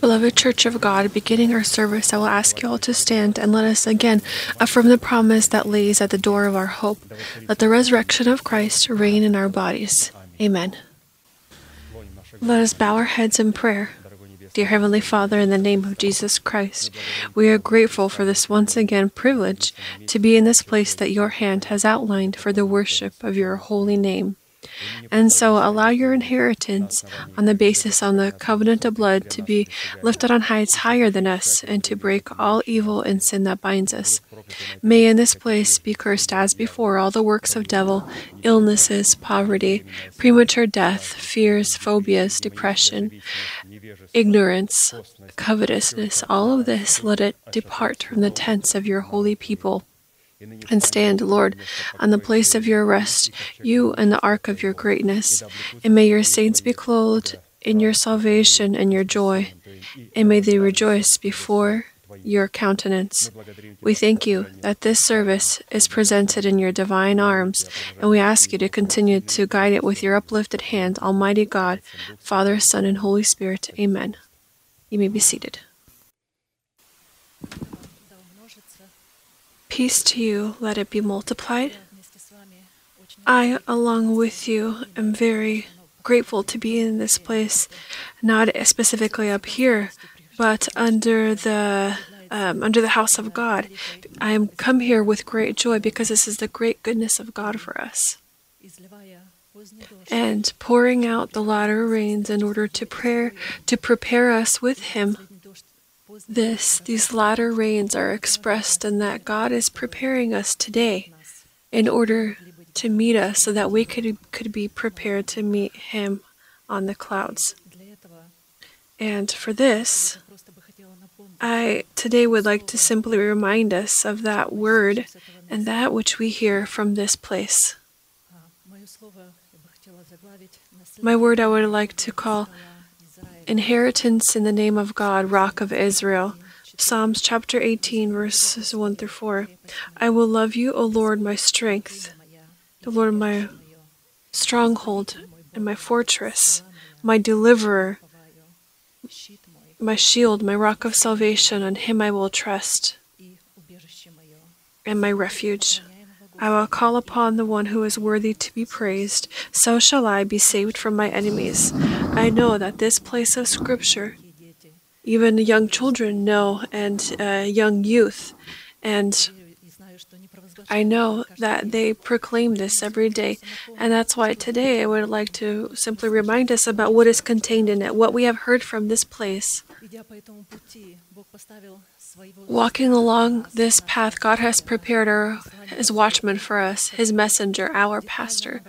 Beloved Church of God, beginning our service, I will ask you all to stand and let us again affirm the promise that lays at the door of our hope. Let the resurrection of Christ reign in our bodies. Amen. Let us bow our heads in prayer. Dear Heavenly Father, in the name of Jesus Christ, we are grateful for this once again privilege to be in this place that your hand has outlined for the worship of your holy name. And so allow your inheritance on the basis on the covenant of blood to be lifted on heights higher than us and to break all evil and sin that binds us. May in this place be cursed as before all the works of devil, illnesses, poverty, premature death, fears, phobias, depression, ignorance, covetousness, all of this let it depart from the tents of your holy people and stand, Lord, on the place of your rest, you and the ark of your greatness. And may your saints be clothed in your salvation and your joy, and may they rejoice before your countenance. We thank you that this service is presented in your divine arms, and we ask you to continue to guide it with your uplifted hand, Almighty God, Father, Son, and Holy Spirit. Amen. You may be seated. Peace to you, let it be multiplied. I, along with you, am very grateful to be in this place, not specifically up here, but under the um, under the house of God. I am come here with great joy because this is the great goodness of God for us. And pouring out the latter rains in order to prayer to prepare us with Him this, these latter rains are expressed in that God is preparing us today in order to meet us so that we could, could be prepared to meet Him on the clouds. And for this, I today would like to simply remind us of that word and that which we hear from this place. My word I would like to call Inheritance in the name of God, Rock of Israel. Psalms chapter 18, verses 1 through 4. I will love you, O Lord, my strength, the Lord, my stronghold and my fortress, my deliverer, my shield, my rock of salvation. On him I will trust, and my refuge. I will call upon the one who is worthy to be praised. So shall I be saved from my enemies. I know that this place of Scripture, even young children know, and uh, young youth, and I know that they proclaim this every day, and that's why today I would like to simply remind us about what is contained in it, what we have heard from this place. Walking along this path, God has prepared our, His watchman for us, His messenger, our pastor,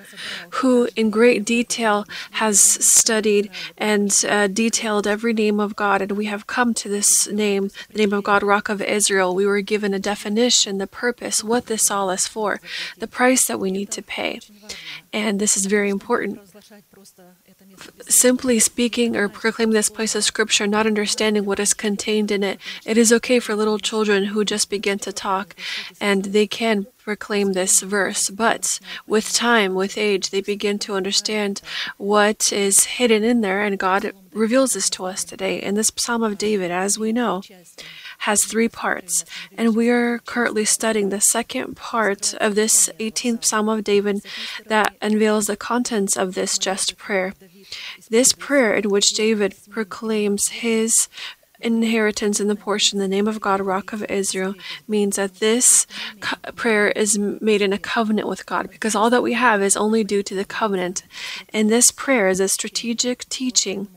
who in great detail has studied and uh, detailed every name of God. And we have come to this name, the name of God, Rock of Israel. We were given a definition, the purpose, what this all is for, the price that we need to pay. And this is very important simply speaking or proclaiming this place of scripture, not understanding what is contained in it. It is okay for little children who just begin to talk and they can proclaim this verse, but with time, with age, they begin to understand what is hidden in there, and God reveals this to us today. And this Psalm of David, as we know, has three parts, and we are currently studying the second part of this 18th Psalm of David that unveils the contents of this just prayer. This prayer, in which David proclaims his inheritance in the portion, the name of God, Rock of Israel, means that this co- prayer is made in a covenant with God because all that we have is only due to the covenant. And this prayer is a strategic teaching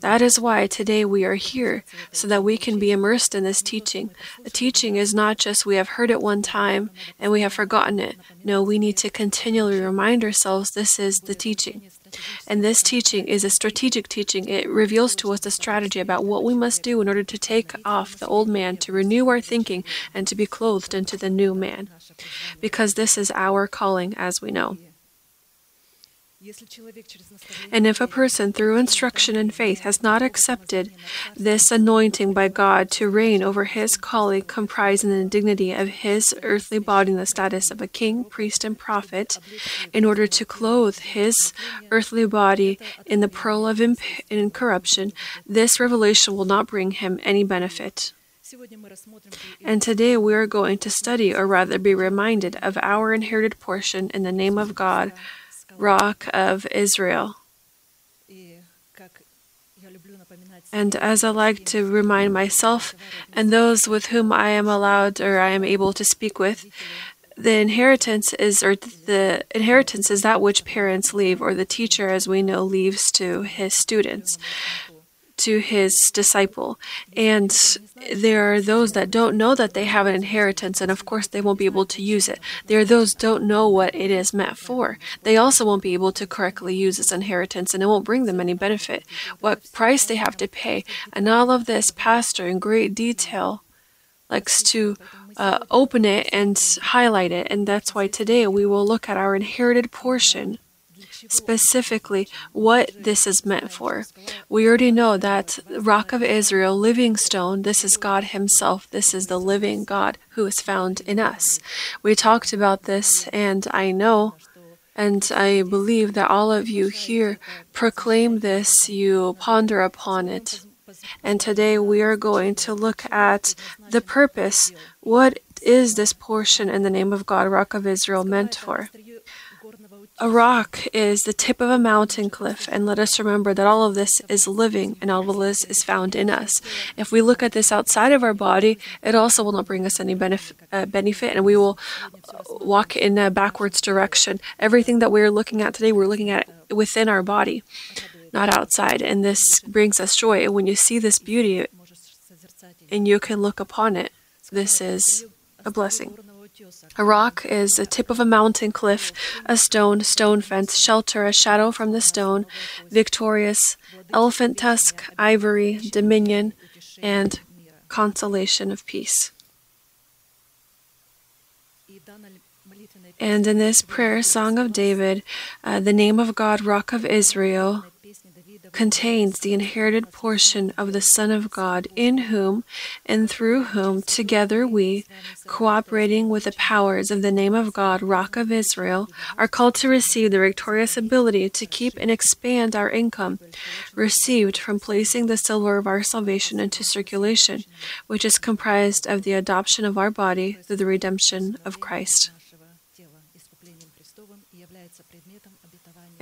that is why today we are here, so that we can be immersed in this teaching. The teaching is not just we have heard it one time and we have forgotten it. No, we need to continually remind ourselves this is the teaching. And this teaching is a strategic teaching. It reveals to us the strategy about what we must do in order to take off the old man, to renew our thinking, and to be clothed into the new man. Because this is our calling, as we know. And if a person, through instruction and faith, has not accepted this anointing by God to reign over his calling, comprising the dignity of his earthly body in the status of a king, priest, and prophet, in order to clothe his earthly body in the pearl of incorruption, this revelation will not bring him any benefit. And today we are going to study, or rather be reminded, of our inherited portion in the name of God rock of Israel. And as I like to remind myself and those with whom I am allowed or I am able to speak with, the inheritance is or the inheritance is that which parents leave or the teacher as we know leaves to his students to his disciple. And there are those that don't know that they have an inheritance, and of course they won't be able to use it. There are those don't know what it is meant for. They also won't be able to correctly use this inheritance, and it won't bring them any benefit. What price they have to pay, and all of this, Pastor, in great detail, likes to uh, open it and highlight it, and that's why today we will look at our inherited portion specifically what this is meant for. We already know that Rock of Israel, living stone, this is God Himself. This is the living God who is found in us. We talked about this, and I know and I believe that all of you here proclaim this, you ponder upon it. And today we are going to look at the purpose. What is this portion in the name of God, Rock of Israel, meant for? A rock is the tip of a mountain cliff, and let us remember that all of this is living and all of this is found in us. If we look at this outside of our body, it also will not bring us any benefit, uh, benefit and we will walk in a backwards direction. Everything that we're looking at today, we're looking at within our body, not outside, and this brings us joy. And when you see this beauty and you can look upon it, this is a blessing. A rock is a tip of a mountain cliff, a stone, stone fence, shelter, a shadow from the stone, victorious, elephant tusk, ivory, dominion, and consolation of peace. And in this prayer song of David, uh, the name of God, Rock of Israel, contains the inherited portion of the Son of God, in whom and through whom together we, cooperating with the powers of the name of God, Rock of Israel, are called to receive the victorious ability to keep and expand our income, received from placing the silver of our salvation into circulation, which is comprised of the adoption of our body through the redemption of Christ.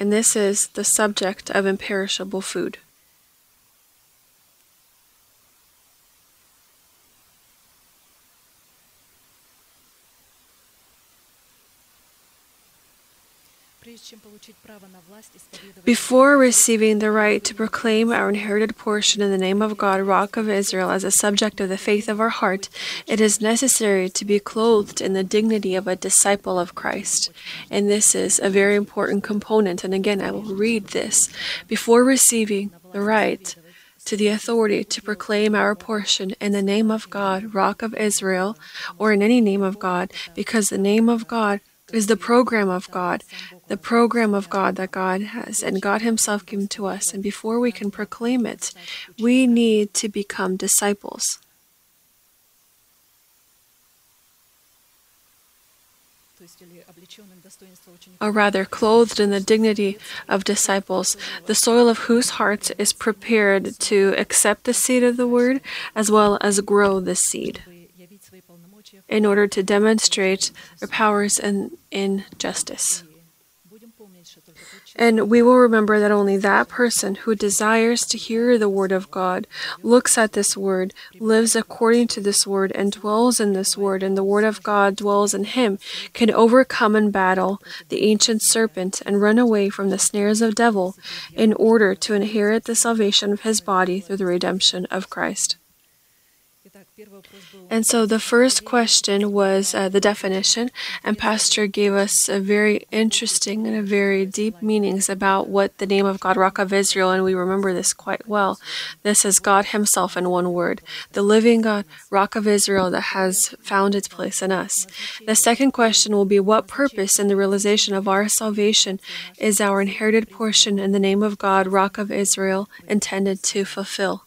And this is the subject of imperishable food. Before receiving the right to proclaim our inherited portion in the name of God, Rock of Israel, as a subject of the faith of our heart, it is necessary to be clothed in the dignity of a disciple of Christ. And this is a very important component. And again, I will read this. Before receiving the right to the authority to proclaim our portion in the name of God, Rock of Israel, or in any name of God, because the name of God is the program of God, the program of God that God has, and God Himself came to us. And before we can proclaim it, we need to become disciples. Or rather, clothed in the dignity of disciples, the soil of whose hearts is prepared to accept the seed of the word as well as grow the seed in order to demonstrate their powers in, in justice. And we will remember that only that person who desires to hear the word of God, looks at this word, lives according to this word, and dwells in this word, and the word of God dwells in him, can overcome in battle the ancient serpent and run away from the snares of devil in order to inherit the salvation of his body through the redemption of Christ. And so the first question was uh, the definition, and Pastor gave us a very interesting and a very deep meanings about what the name of God, Rock of Israel, and we remember this quite well. This is God Himself in one word, the living God, Rock of Israel, that has found its place in us. The second question will be what purpose in the realization of our salvation is our inherited portion in the name of God, Rock of Israel, intended to fulfill?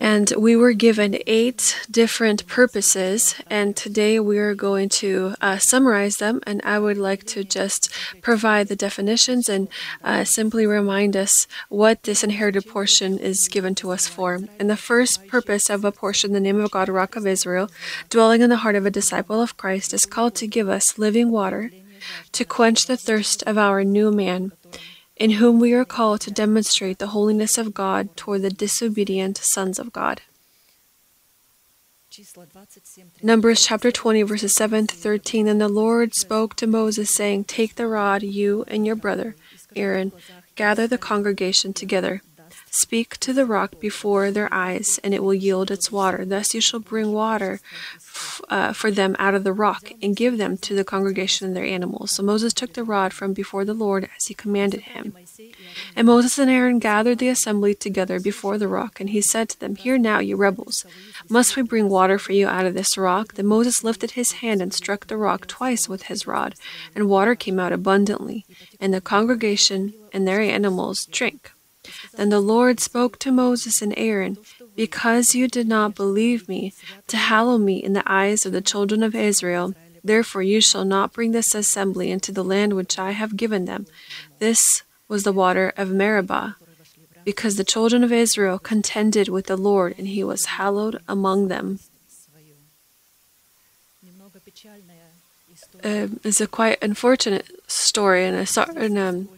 And we were given eight different purposes, and today we are going to uh, summarize them. And I would like to just provide the definitions and uh, simply remind us what this inherited portion is given to us for. And the first purpose of a portion, the name of God, Rock of Israel, dwelling in the heart of a disciple of Christ, is called to give us living water to quench the thirst of our new man in whom we are called to demonstrate the holiness of God toward the disobedient sons of God. Numbers chapter 20, verses 7 to 13. And the Lord spoke to Moses, saying, Take the rod, you and your brother Aaron, gather the congregation together. Speak to the rock before their eyes, and it will yield its water. Thus you shall bring water uh, for them out of the rock and give them to the congregation and their animals. So Moses took the rod from before the Lord as he commanded him. And Moses and Aaron gathered the assembly together before the rock, and he said to them, Hear now, you rebels, must we bring water for you out of this rock? Then Moses lifted his hand and struck the rock twice with his rod, and water came out abundantly, and the congregation and their animals drank. Then the Lord spoke to Moses and Aaron, Because you did not believe me, to hallow me in the eyes of the children of Israel, therefore you shall not bring this assembly into the land which I have given them. This was the water of Meribah, because the children of Israel contended with the Lord, and he was hallowed among them. Uh, it's a quite unfortunate story and a, and a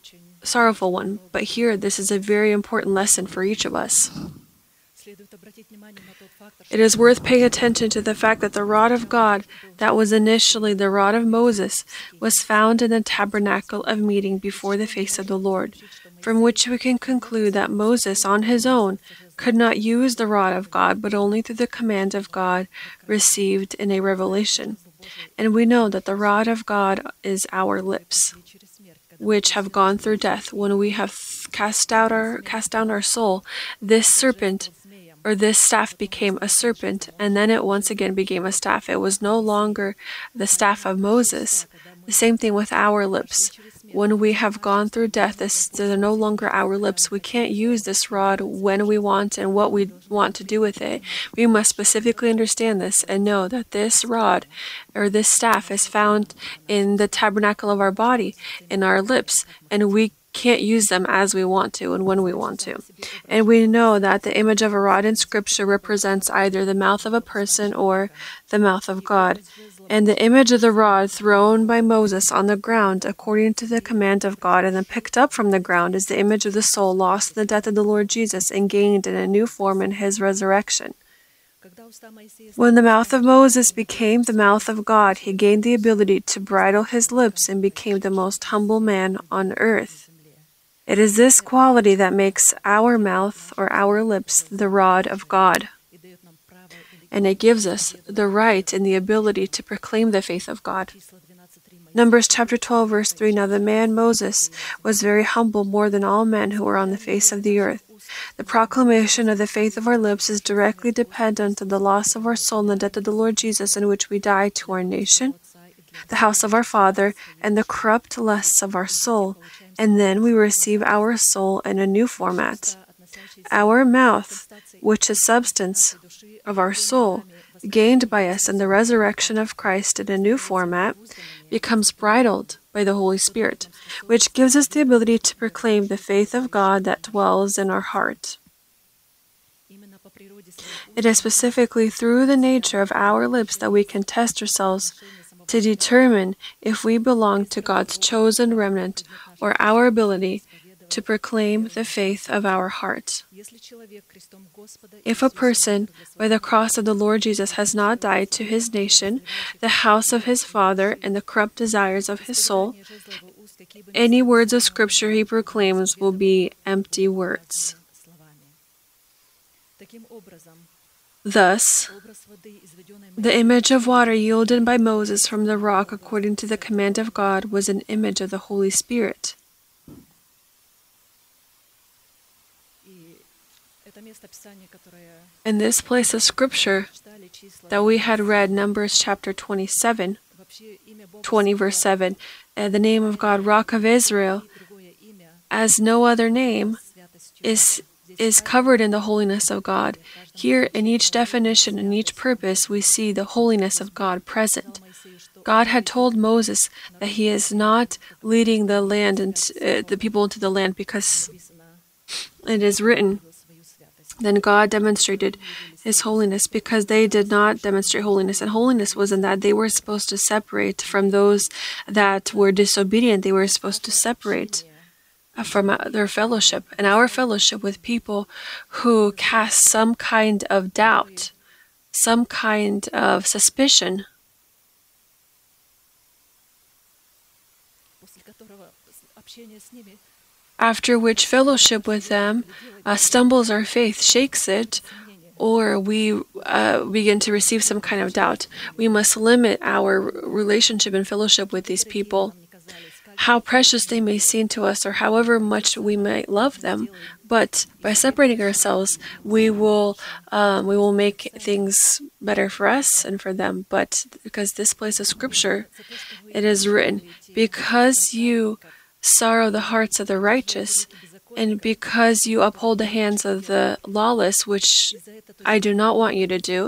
sorrowful one, but here this is a very important lesson for each of us. It is worth paying attention to the fact that the rod of God, that was initially the rod of Moses, was found in the tabernacle of meeting before the face of the Lord, from which we can conclude that Moses, on his own, could not use the rod of God, but only through the command of God received in a revelation. And we know that the rod of God is our lips which have gone through death, when we have cast out our cast down our soul, this serpent or this staff became a serpent, and then it once again became a staff. It was no longer the staff of Moses. The same thing with our lips. When we have gone through death, this, they're no longer our lips. We can't use this rod when we want and what we want to do with it. We must specifically understand this and know that this rod or this staff is found in the tabernacle of our body, in our lips, and we can't use them as we want to and when we want to. And we know that the image of a rod in Scripture represents either the mouth of a person or the mouth of God. And the image of the rod thrown by Moses on the ground according to the command of God and then picked up from the ground is the image of the soul lost in the death of the Lord Jesus and gained in a new form in his resurrection. When the mouth of Moses became the mouth of God, he gained the ability to bridle his lips and became the most humble man on earth. It is this quality that makes our mouth or our lips the rod of God and it gives us the right and the ability to proclaim the faith of God. Numbers chapter 12, verse 3 Now the man Moses was very humble more than all men who were on the face of the earth. The proclamation of the faith of our lips is directly dependent on the loss of our soul and death of the Lord Jesus, in which we die to our nation, the house of our Father, and the corrupt lusts of our soul, and then we receive our soul in a new format. Our mouth, which is substance of our soul, gained by us in the resurrection of Christ in a new format, becomes bridled by the Holy Spirit, which gives us the ability to proclaim the faith of God that dwells in our heart. It is specifically through the nature of our lips that we can test ourselves to determine if we belong to God's chosen remnant or our ability to proclaim the faith of our heart. If a person, by the cross of the Lord Jesus, has not died to his nation, the house of his father, and the corrupt desires of his soul, any words of Scripture he proclaims will be empty words. Thus, the image of water yielded by Moses from the rock according to the command of God was an image of the Holy Spirit. In this place of scripture that we had read, Numbers chapter 27, 20 verse 7, uh, the name of God, Rock of Israel, as no other name, is is covered in the holiness of God. Here, in each definition and each purpose, we see the holiness of God present. God had told Moses that he is not leading the land and uh, the people into the land because it is written. Then God demonstrated his holiness because they did not demonstrate holiness. And holiness was in that they were supposed to separate from those that were disobedient. They were supposed to separate from their fellowship and our fellowship with people who cast some kind of doubt, some kind of suspicion. After which fellowship with them uh, stumbles our faith, shakes it, or we uh, begin to receive some kind of doubt. We must limit our relationship and fellowship with these people how precious they may seem to us or however much we might love them but by separating ourselves we will um, we will make things better for us and for them but because this place of scripture it is written because you sorrow the hearts of the righteous and because you uphold the hands of the lawless which i do not want you to do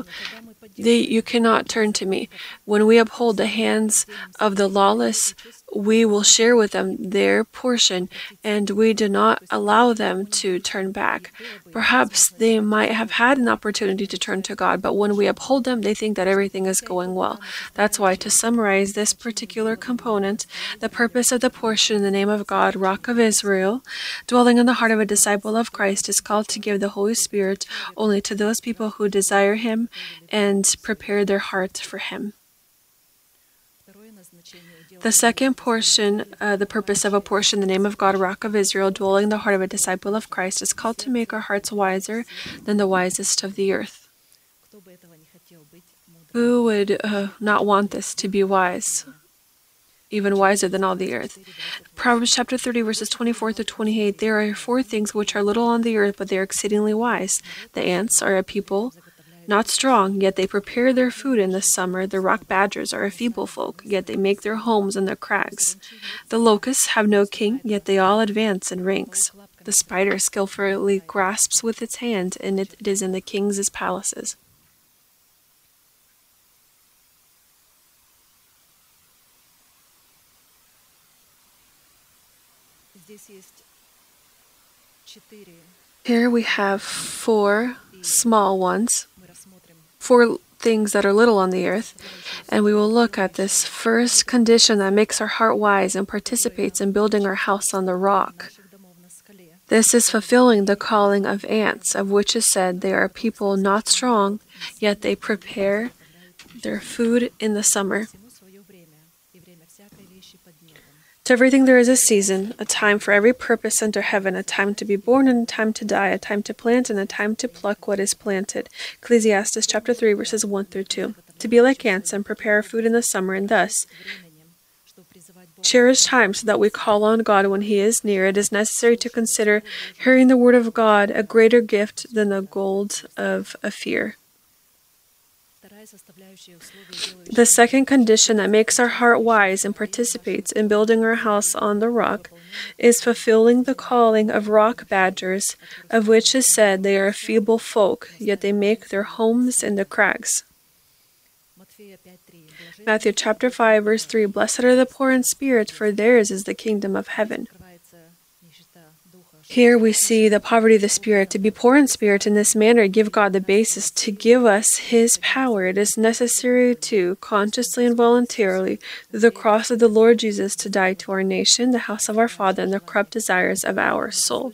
they, you cannot turn to me. When we uphold the hands of the lawless, we will share with them their portion, and we do not allow them to turn back. Perhaps they might have had an opportunity to turn to God, but when we uphold them, they think that everything is going well. That's why, to summarize this particular component, the purpose of the portion in the name of God, Rock of Israel, dwelling in the heart of a disciple of Christ, is called to give the Holy Spirit only to those people who desire Him and prepare their heart for Him. The second portion, uh, the purpose of a portion, the name of God, Rock of Israel, dwelling in the heart of a disciple of Christ, is called to make our hearts wiser than the wisest of the earth. Who would uh, not want this to be wise? Even wiser than all the earth. Proverbs chapter 30, verses 24 to 28. There are four things which are little on the earth, but they are exceedingly wise. The ants are a people not strong, yet they prepare their food in the summer. The rock badgers are a feeble folk, yet they make their homes in the crags. The locusts have no king, yet they all advance in ranks. The spider skillfully grasps with its hand, and it is in the king's palaces. Here we have four small ones four things that are little on the earth, and we will look at this first condition that makes our heart wise and participates in building our house on the rock. This is fulfilling the calling of ants, of which is said they are people not strong, yet they prepare their food in the summer. To everything there is a season, a time for every purpose under heaven, a time to be born and a time to die, a time to plant and a time to pluck what is planted. Ecclesiastes chapter 3 verses 1 through 2. To be like ants and prepare food in the summer and thus cherish time so that we call on God when He is near. It is necessary to consider hearing the word of God a greater gift than the gold of Ophir. The second condition that makes our heart wise and participates in building our house on the rock is fulfilling the calling of rock badgers, of which is said they are a feeble folk, yet they make their homes in the crags. Matthew chapter 5 verse 3 Blessed are the poor in spirit, for theirs is the kingdom of heaven. Here we see the poverty of the Spirit. To be poor in spirit in this manner, give God the basis to give us His power. It is necessary to, consciously and voluntarily, through the cross of the Lord Jesus, to die to our nation, the house of our Father, and the corrupt desires of our soul.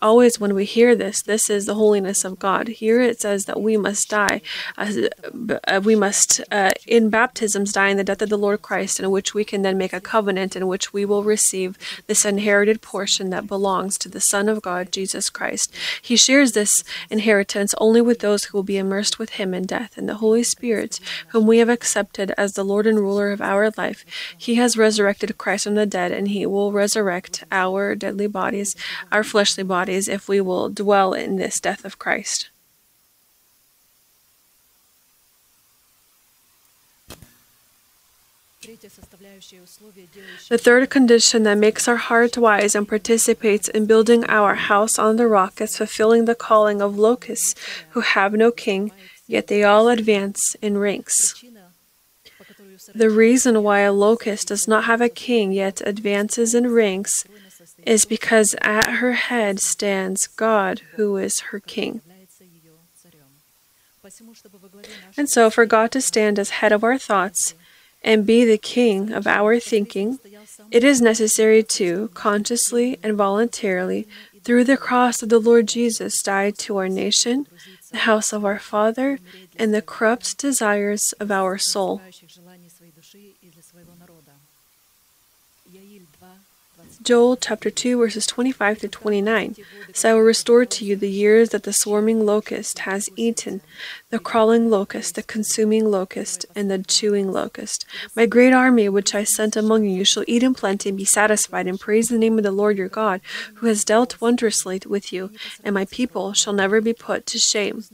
Always, when we hear this, this is the holiness of God. Here it says that we must die. Uh, we must, uh, in baptisms, die in the death of the Lord Christ, in which we can then make a covenant in which we will receive this inherited portion that belongs to the Son of God, Jesus Christ. He shares this inheritance only with those who will be immersed with him in death, and the Holy Spirit, whom we have accepted as the Lord and ruler of our life. He has resurrected Christ from the dead, and he will resurrect our deadly bodies, our fleshly bodies, if we will dwell in this death of Christ. The third condition that makes our heart wise and participates in building our house on the rock is fulfilling the calling of locusts who have no king, yet they all advance in ranks. The reason why a locust does not have a king yet advances in ranks is because at her head stands God, who is her king. And so, for God to stand as head of our thoughts, and be the king of our thinking, it is necessary to, consciously and voluntarily, through the cross of the Lord Jesus, die to our nation, the house of our Father, and the corrupt desires of our soul. Joel chapter 2, verses 25 to 29. So I will restore to you the years that the swarming locust has eaten, the crawling locust, the consuming locust, and the chewing locust. My great army which I sent among you you shall eat in plenty and be satisfied, and praise the name of the Lord your God, who has dealt wondrously with you, and my people shall never be put to shame.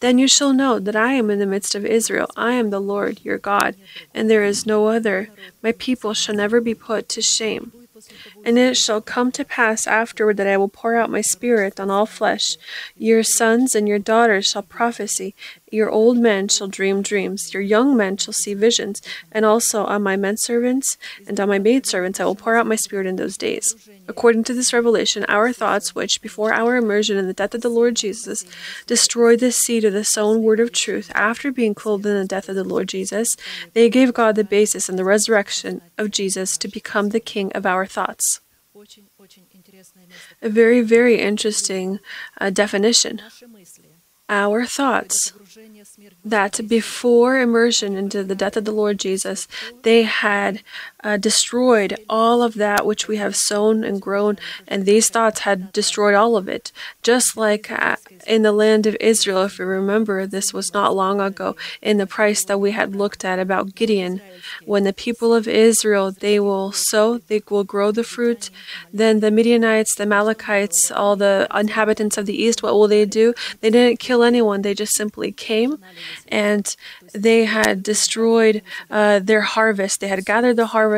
Then you shall know that I am in the midst of Israel. I am the Lord your God, and there is no other. My people shall never be put to shame. And it shall come to pass afterward that I will pour out my spirit on all flesh. Your sons and your daughters shall prophesy, your old men shall dream dreams, your young men shall see visions, and also on my men servants and on my maid servants I will pour out my spirit in those days. According to this revelation, our thoughts, which before our immersion in the death of the Lord Jesus destroyed the seed of the sown word of truth, after being clothed in the death of the Lord Jesus, they gave God the basis in the resurrection of Jesus to become the king of our thoughts. A very, very interesting uh, definition. Our thoughts that before immersion into the death of the Lord Jesus, they had uh, destroyed all of that which we have sown and grown, and these thoughts had destroyed all of it. Just like uh, in the land of Israel, if you remember, this was not long ago in the price that we had looked at about Gideon. When the people of Israel, they will sow, they will grow the fruit, then the Midianites, the Amalekites, all the inhabitants of the east, what will they do? They didn't kill anyone, they just simply came and they had destroyed uh, their harvest. They had gathered the harvest,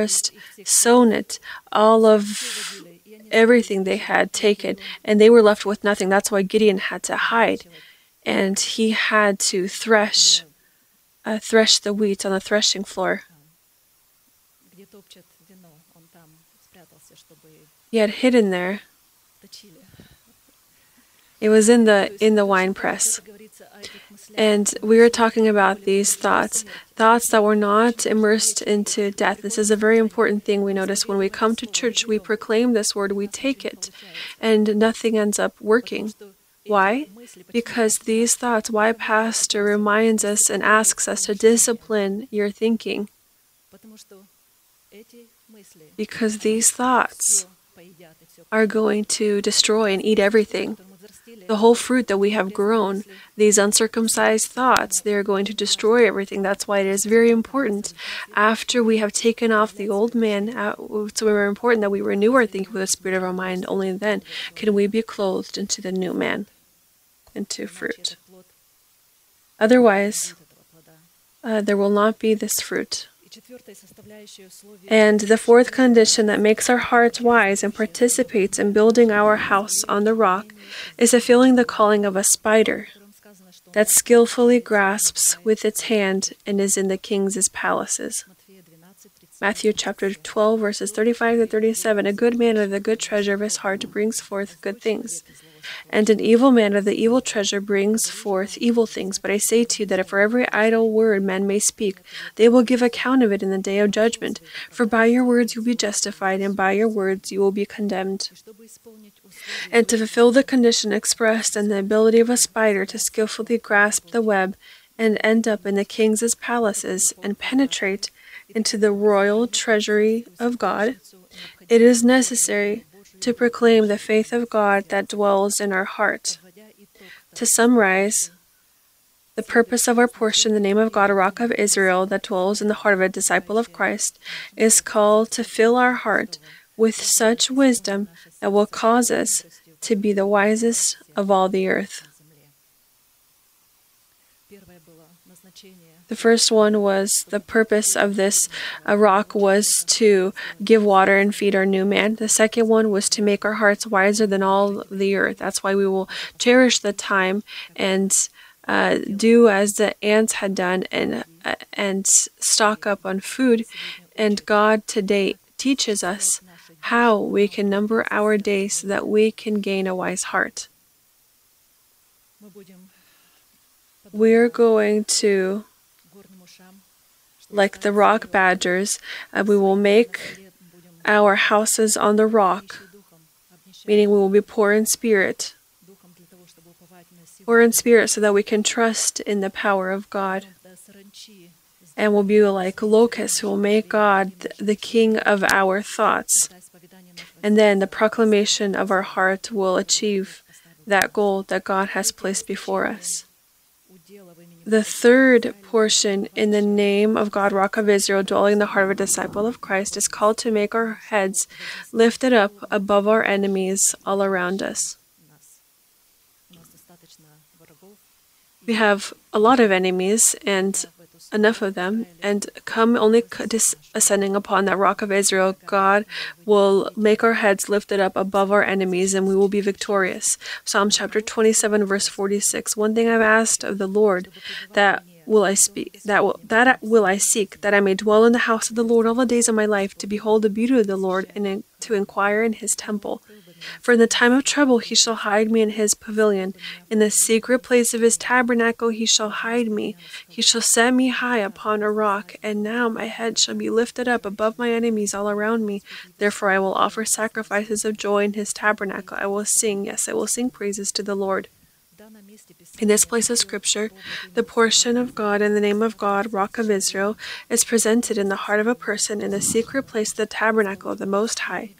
sown it, all of everything they had taken, and they were left with nothing. That's why Gideon had to hide, and he had to thresh, uh, thresh the wheat on the threshing floor. He had hidden there. It was in the in the wine press. And we were talking about these thoughts, thoughts that were not immersed into death. This is a very important thing we notice when we come to church, we proclaim this word, we take it, and nothing ends up working. Why? Because these thoughts, why Pastor reminds us and asks us to discipline your thinking. Because these thoughts are going to destroy and eat everything the whole fruit that we have grown, these uncircumcised thoughts, they are going to destroy everything. That's why it is very important after we have taken off the old man. Uh, it's very important that we renew our thinking with the spirit of our mind. Only then can we be clothed into the new man, into fruit. Otherwise, uh, there will not be this fruit. And the fourth condition that makes our hearts wise and participates in building our house on the rock is a feeling the calling of a spider that skillfully grasps with its hand and is in the king's palaces. Matthew chapter 12, verses 35 to 37 A good man of the good treasure of his heart brings forth good things and an evil man of the evil treasure brings forth evil things. But I say to you that if for every idle word men may speak, they will give account of it in the day of judgment. For by your words you will be justified, and by your words you will be condemned. And to fulfill the condition expressed in the ability of a spider to skillfully grasp the web and end up in the king's palaces and penetrate into the royal treasury of God, it is necessary to proclaim the faith of God that dwells in our heart. To summarize, the purpose of our portion, the name of God, a rock of Israel that dwells in the heart of a disciple of Christ, is called to fill our heart with such wisdom that will cause us to be the wisest of all the earth. The first one was the purpose of this uh, rock was to give water and feed our new man. The second one was to make our hearts wiser than all the earth. That's why we will cherish the time and uh, do as the ants had done and uh, and stock up on food. And God today teaches us how we can number our days so that we can gain a wise heart. We're going to like the rock badgers, and we will make our houses on the rock, meaning we will be poor in spirit. Poor in spirit so that we can trust in the power of God. And will be like locusts who will make God the king of our thoughts. And then the proclamation of our heart will achieve that goal that God has placed before us. The third portion in the name of God, Rock of Israel, dwelling in the heart of a disciple of Christ, is called to make our heads lifted up above our enemies all around us. We have a lot of enemies, and enough of them, and come only ascending upon that rock of Israel, God will make our heads lifted up above our enemies, and we will be victorious. Psalm chapter 27, verse 46. One thing I've asked of the Lord that will I speak that will that will I seek that I may dwell in the house of the Lord all the days of my life to behold the beauty of the Lord and to inquire in his temple for in the time of trouble he shall hide me in his pavilion. In the secret place of his tabernacle he shall hide me. He shall set me high upon a rock. And now my head shall be lifted up above my enemies all around me. Therefore I will offer sacrifices of joy in his tabernacle. I will sing, yes, I will sing praises to the Lord. In this place of Scripture, the portion of God in the name of God, Rock of Israel, is presented in the heart of a person in the secret place of the tabernacle of the Most High,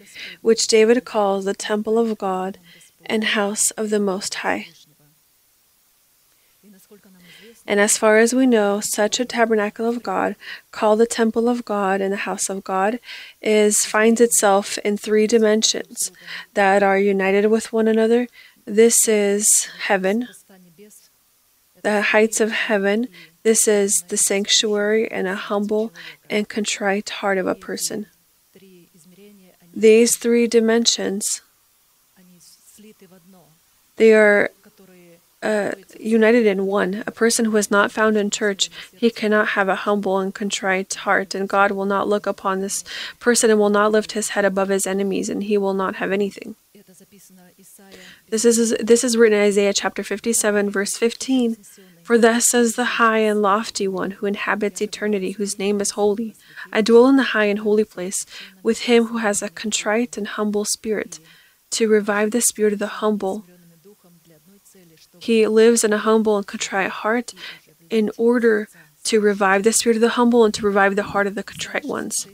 which David calls the temple of God and house of the Most High. And as far as we know, such a tabernacle of God, called the temple of God and the house of God, is finds itself in three dimensions that are united with one another. This is heaven, the heights of heaven. This is the sanctuary and a humble and contrite heart of a person. These three dimensions, they are uh, united in one. A person who is not found in church, he cannot have a humble and contrite heart, and God will not look upon this person and will not lift his head above his enemies, and he will not have anything. This is this is written in Isaiah chapter 57 verse 15. For thus says the high and lofty one who inhabits eternity, whose name is holy. I dwell in the high and holy place with him who has a contrite and humble spirit, to revive the spirit of the humble. He lives in a humble and contrite heart in order to revive the spirit of the humble and to revive the heart of the contrite ones.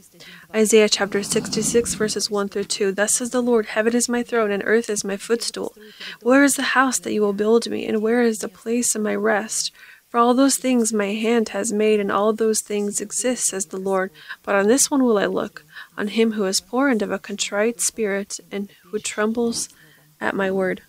Isaiah chapter 66, verses 1 through 2. Thus says the Lord Heaven is my throne, and earth is my footstool. Where is the house that you will build me, and where is the place of my rest? For all those things my hand has made, and all those things exist, says the Lord. But on this one will I look, on him who is poor and of a contrite spirit, and who trembles at my word.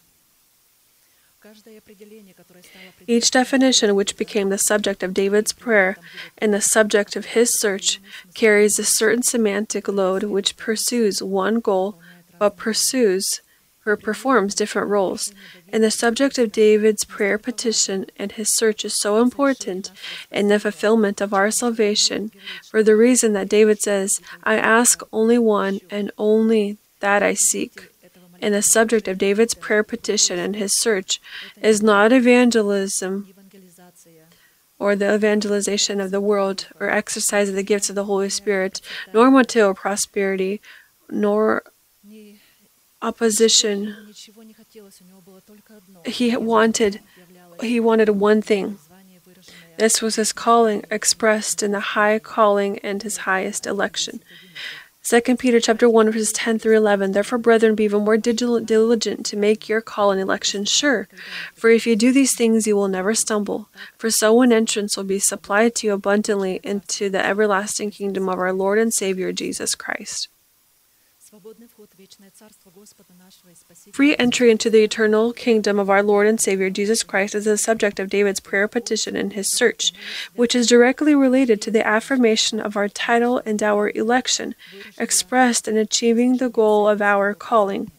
Each definition, which became the subject of David's prayer and the subject of his search, carries a certain semantic load which pursues one goal but pursues or performs different roles. And the subject of David's prayer petition and his search is so important in the fulfillment of our salvation for the reason that David says, I ask only one and only that I seek and the subject of David's prayer petition and his search is not evangelism or the evangelization of the world or exercise of the gifts of the Holy Spirit, nor material prosperity, nor opposition. He wanted he wanted one thing. This was his calling expressed in the high calling and his highest election. 2 Peter chapter 1 verses 10 through 11 Therefore brethren be even more diligent to make your call and election sure. For if you do these things you will never stumble. For so an entrance will be supplied to you abundantly into the everlasting kingdom of our Lord and Savior Jesus Christ Free entry into the eternal kingdom of our Lord and Savior Jesus Christ is the subject of David's prayer petition in his search, which is directly related to the affirmation of our title and our election, expressed in achieving the goal of our calling.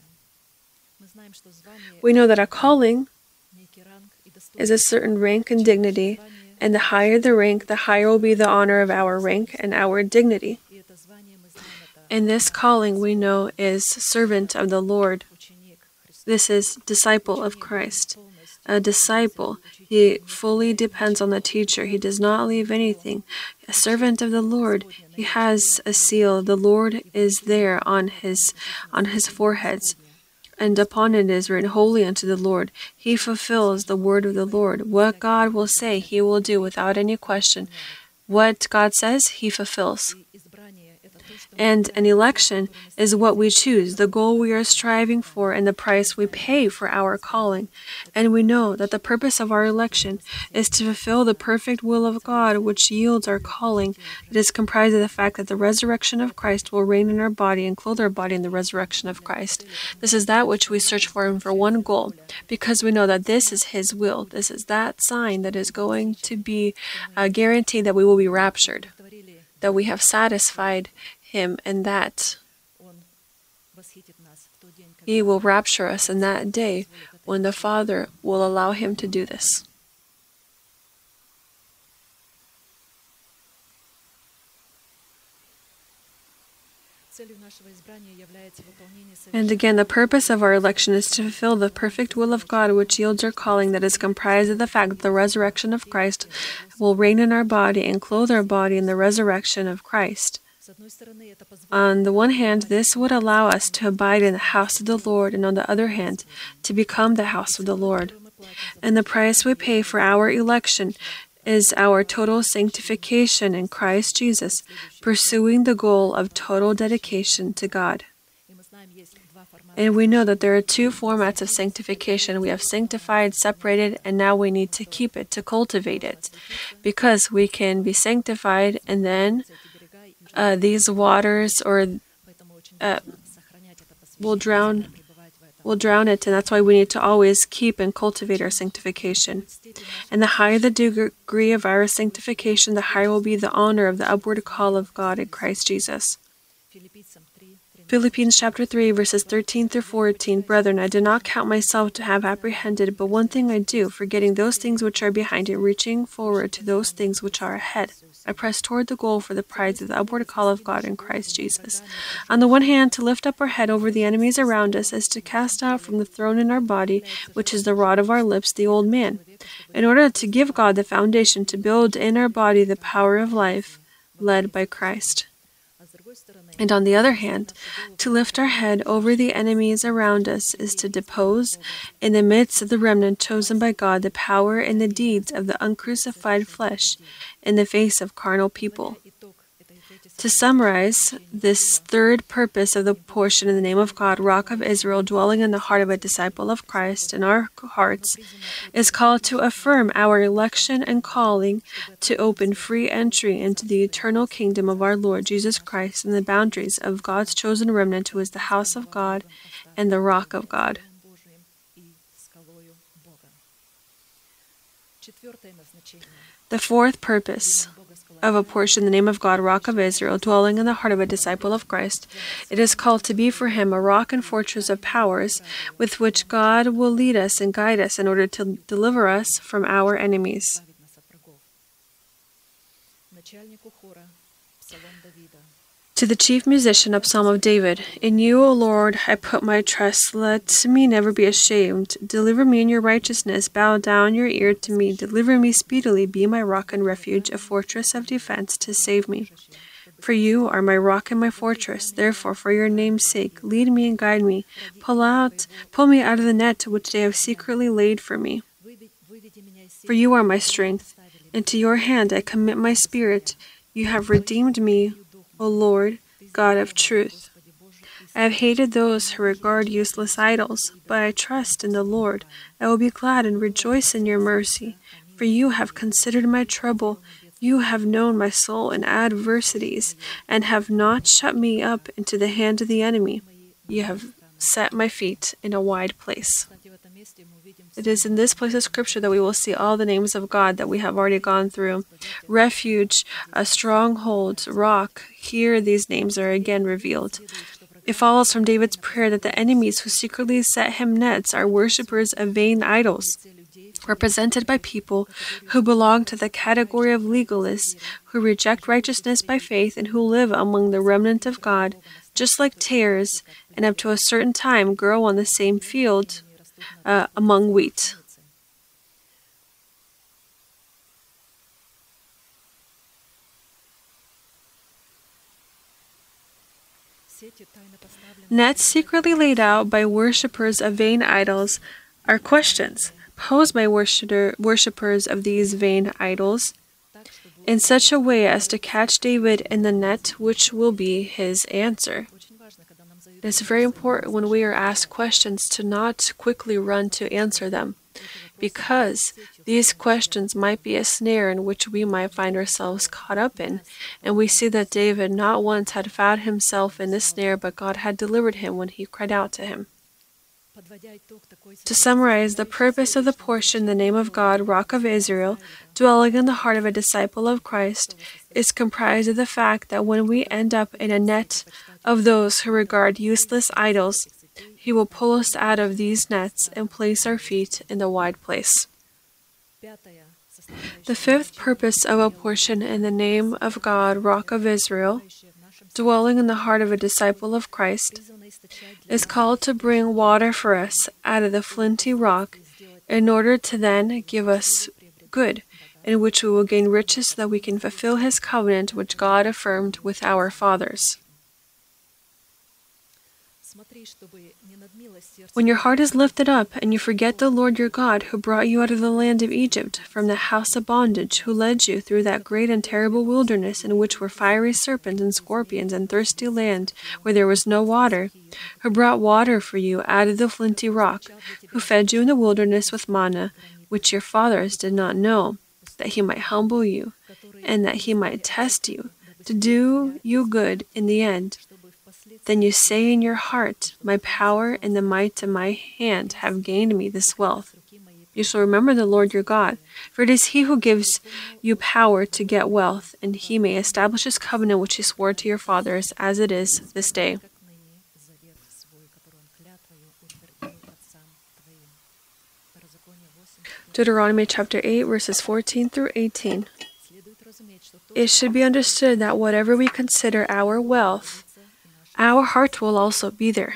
We know that a calling is a certain rank and dignity, and the higher the rank, the higher will be the honor of our rank and our dignity. And this calling we know is servant of the Lord. This is disciple of Christ. A disciple, he fully depends on the teacher. He does not leave anything. A servant of the Lord, he has a seal. The Lord is there on his on his foreheads. And upon it is written, Holy unto the Lord. He fulfills the word of the Lord. What God will say, he will do without any question. What God says, he fulfills. And an election is what we choose, the goal we are striving for, and the price we pay for our calling. And we know that the purpose of our election is to fulfill the perfect will of God, which yields our calling. It is comprised of the fact that the resurrection of Christ will reign in our body and clothe our body in the resurrection of Christ. This is that which we search for and for one goal, because we know that this is His will. This is that sign that is going to be uh, a guarantee that we will be raptured, that we have satisfied him and that he will rapture us in that day when the Father will allow him to do this. And again, the purpose of our election is to fulfill the perfect will of God, which yields our calling, that is comprised of the fact that the resurrection of Christ will reign in our body and clothe our body in the resurrection of Christ. On the one hand, this would allow us to abide in the house of the Lord, and on the other hand, to become the house of the Lord. And the price we pay for our election is our total sanctification in Christ Jesus, pursuing the goal of total dedication to God. And we know that there are two formats of sanctification. We have sanctified, separated, and now we need to keep it, to cultivate it. Because we can be sanctified and then uh, these waters or uh, will drown will drown it. And that's why we need to always keep and cultivate our sanctification. And the higher the degree of our sanctification the higher will be the honor of the upward call of god in christ jesus Philippians chapter 3, verses 13 through 14. Brethren, I do not count myself to have apprehended, but one thing I do, forgetting those things which are behind and reaching forward to those things which are ahead. I press toward the goal for the prize of the upward call of God in Christ Jesus. On the one hand, to lift up our head over the enemies around us is to cast out from the throne in our body, which is the rod of our lips, the old man, in order to give God the foundation to build in our body the power of life, led by Christ. And on the other hand, to lift our head over the enemies around us is to depose, in the midst of the remnant chosen by God, the power and the deeds of the uncrucified flesh in the face of carnal people. To summarize, this third purpose of the portion in the name of God, Rock of Israel, dwelling in the heart of a disciple of Christ in our hearts, is called to affirm our election and calling to open free entry into the eternal kingdom of our Lord Jesus Christ in the boundaries of God's chosen remnant, who is the house of God and the rock of God. The fourth purpose of a portion, the name of God, Rock of Israel, dwelling in the heart of a disciple of Christ, it is called to be for him a rock and fortress of powers, with which God will lead us and guide us in order to deliver us from our enemies. To the chief musician, of psalm of David In you, O Lord, I put my trust. Let me never be ashamed. Deliver me in your righteousness. Bow down your ear to me. Deliver me speedily. Be my rock and refuge, a fortress of defense to save me. For you are my rock and my fortress. Therefore, for your name's sake, lead me and guide me. Pull out, pull me out of the net which they have secretly laid for me. For you are my strength, and to your hand I commit my spirit. You have redeemed me O Lord, God of truth. I have hated those who regard useless idols, but I trust in the Lord. I will be glad and rejoice in your mercy, for you have considered my trouble. You have known my soul in adversities, and have not shut me up into the hand of the enemy. You have set my feet in a wide place. It is in this place of Scripture that we will see all the names of God that we have already gone through. Refuge, a stronghold, rock. Here these names are again revealed. It follows from David's prayer that the enemies who secretly set him nets are worshippers of vain idols, represented by people who belong to the category of legalists, who reject righteousness by faith and who live among the remnant of God, just like tares, and up to a certain time grow on the same field uh, among wheat. Nets secretly laid out by worshippers of vain idols are questions posed by worshippers of these vain idols in such a way as to catch David in the net, which will be his answer. It is very important when we are asked questions to not quickly run to answer them, because these questions might be a snare in which we might find ourselves caught up in. And we see that David not once had found himself in this snare, but God had delivered him when he cried out to him. To summarize, the purpose of the portion, the name of God, Rock of Israel, dwelling in the heart of a disciple of Christ, is comprised of the fact that when we end up in a net of those who regard useless idols, He will pull us out of these nets and place our feet in the wide place. The fifth purpose of a portion in the name of God, Rock of Israel, dwelling in the heart of a disciple of Christ, is called to bring water for us out of the flinty rock in order to then give us good, in which we will gain riches so that we can fulfill his covenant which God affirmed with our fathers. When your heart is lifted up and you forget the Lord your God who brought you out of the land of Egypt from the house of bondage, who led you through that great and terrible wilderness in which were fiery serpents and scorpions and thirsty land where there was no water, who brought water for you out of the flinty rock, who fed you in the wilderness with manna, which your fathers did not know, that he might humble you, and that he might test you, to do you good in the end then you say in your heart, My power and the might of my hand have gained me this wealth. You shall remember the Lord your God, for it is He who gives you power to get wealth, and He may establish His covenant which He swore to your fathers, as it is this day. Deuteronomy chapter 8, verses 14 through 18. It should be understood that whatever we consider our wealth, our heart will also be there.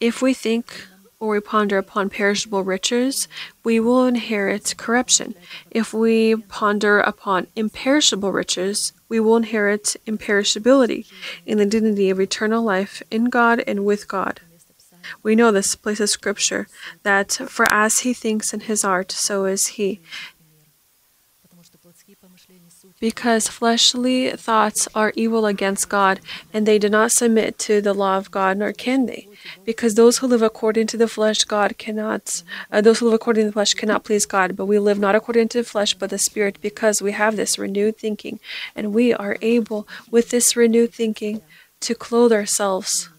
If we think or we ponder upon perishable riches, we will inherit corruption. If we ponder upon imperishable riches, we will inherit imperishability in the dignity of eternal life in God and with God. We know this place of scripture that for as he thinks in his heart, so is he because fleshly thoughts are evil against God, and they do not submit to the law of God, nor can they. Because those who live according to the flesh, God cannot, uh, those who live according to the flesh cannot please God, but we live not according to the flesh, but the Spirit, because we have this renewed thinking, and we are able, with this renewed thinking, to clothe ourselves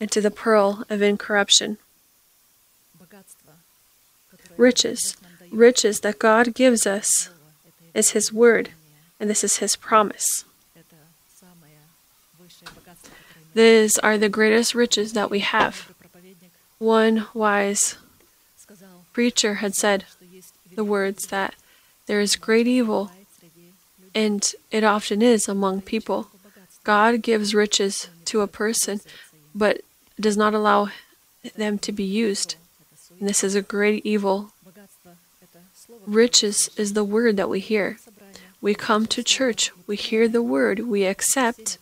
into the pearl of incorruption. Riches, riches that God gives us, is His Word and this is His promise. These are the greatest riches that we have. One wise preacher had said the words that there is great evil, and it often is among people. God gives riches to a person, but does not allow them to be used. And this is a great evil. Riches is the word that we hear. We come to church, we hear the word, we accept.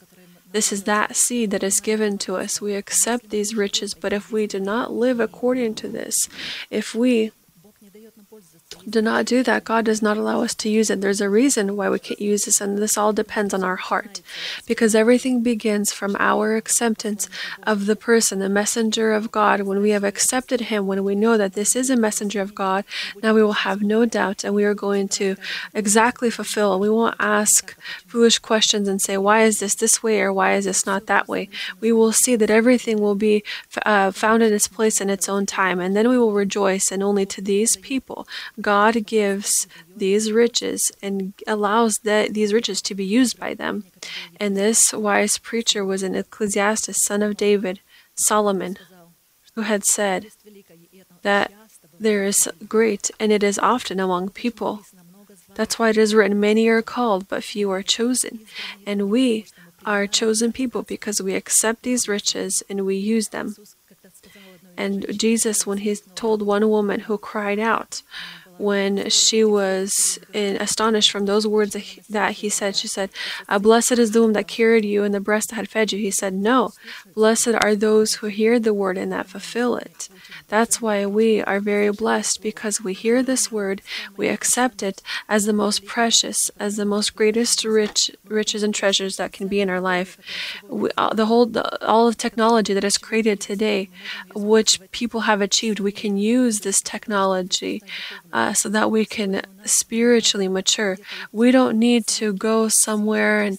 This is that seed that is given to us. We accept these riches, but if we do not live according to this, if we do not do that. God does not allow us to use it. There's a reason why we can't use this, and this all depends on our heart. Because everything begins from our acceptance of the person, the messenger of God. When we have accepted him, when we know that this is a messenger of God, now we will have no doubt and we are going to exactly fulfill. We won't ask foolish questions and say, why is this this way or why is this not that way? We will see that everything will be uh, found in its place in its own time, and then we will rejoice. And only to these people, God gives these riches and allows the, these riches to be used by them. And this wise preacher was an Ecclesiastes, son of David, Solomon, who had said that there is great, and it is often among people. That's why it is written, Many are called, but few are chosen. And we are chosen people because we accept these riches and we use them. And Jesus, when he told one woman who cried out, when she was in, astonished from those words that he, that he said, she said, uh, Blessed is the womb that carried you and the breast that had fed you. He said, No, blessed are those who hear the word and that fulfill it. That's why we are very blessed because we hear this word, we accept it as the most precious, as the most greatest rich riches and treasures that can be in our life. We, uh, the whole, the, all of technology that is created today, which people have achieved, we can use this technology uh, so that we can spiritually mature. We don't need to go somewhere and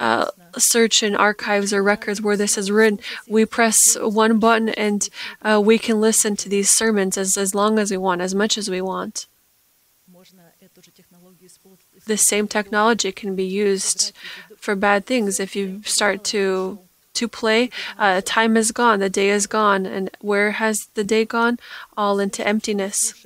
uh, search in archives or records where this is written. We press one button and uh, we can listen to these sermons as, as long as we want, as much as we want. The same technology can be used for bad things. If you start to to play, uh, time is gone, the day is gone, and where has the day gone? All into emptiness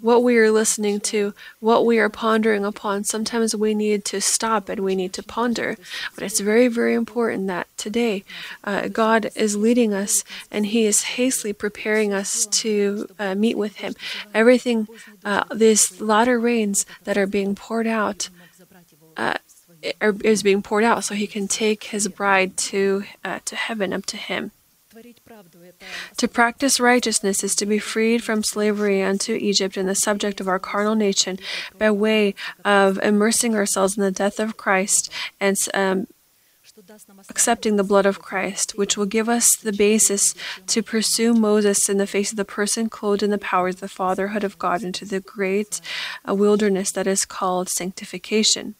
what we are listening to, what we are pondering upon. Sometimes we need to stop and we need to ponder. But it's very, very important that today uh, God is leading us and He is hastily preparing us to uh, meet with Him. Everything, uh, these latter rains that are being poured out, uh, is being poured out so He can take His bride to uh, to heaven, up to Him. To practice righteousness is to be freed from slavery unto Egypt and the subject of our carnal nation by way of immersing ourselves in the death of Christ and um, accepting the blood of Christ, which will give us the basis to pursue Moses in the face of the person clothed in the powers of the fatherhood of God into the great uh, wilderness that is called sanctification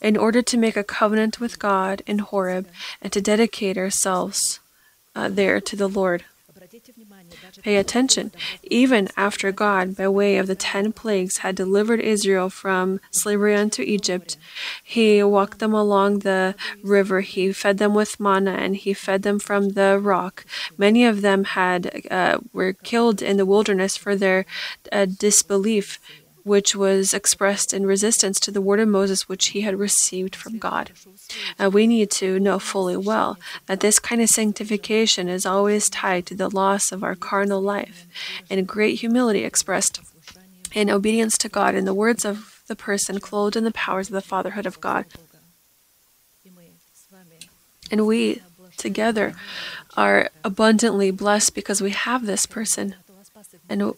in order to make a covenant with God in Horeb and to dedicate ourselves uh, there to the Lord. Pay attention. Even after God, by way of the ten plagues, had delivered Israel from slavery unto Egypt, He walked them along the river. He fed them with manna, and He fed them from the rock. Many of them had uh, were killed in the wilderness for their uh, disbelief which was expressed in resistance to the word of Moses which he had received from God. Uh, we need to know fully well that this kind of sanctification is always tied to the loss of our carnal life and great humility expressed in obedience to God in the words of the person clothed in the powers of the fatherhood of God. And we together are abundantly blessed because we have this person. And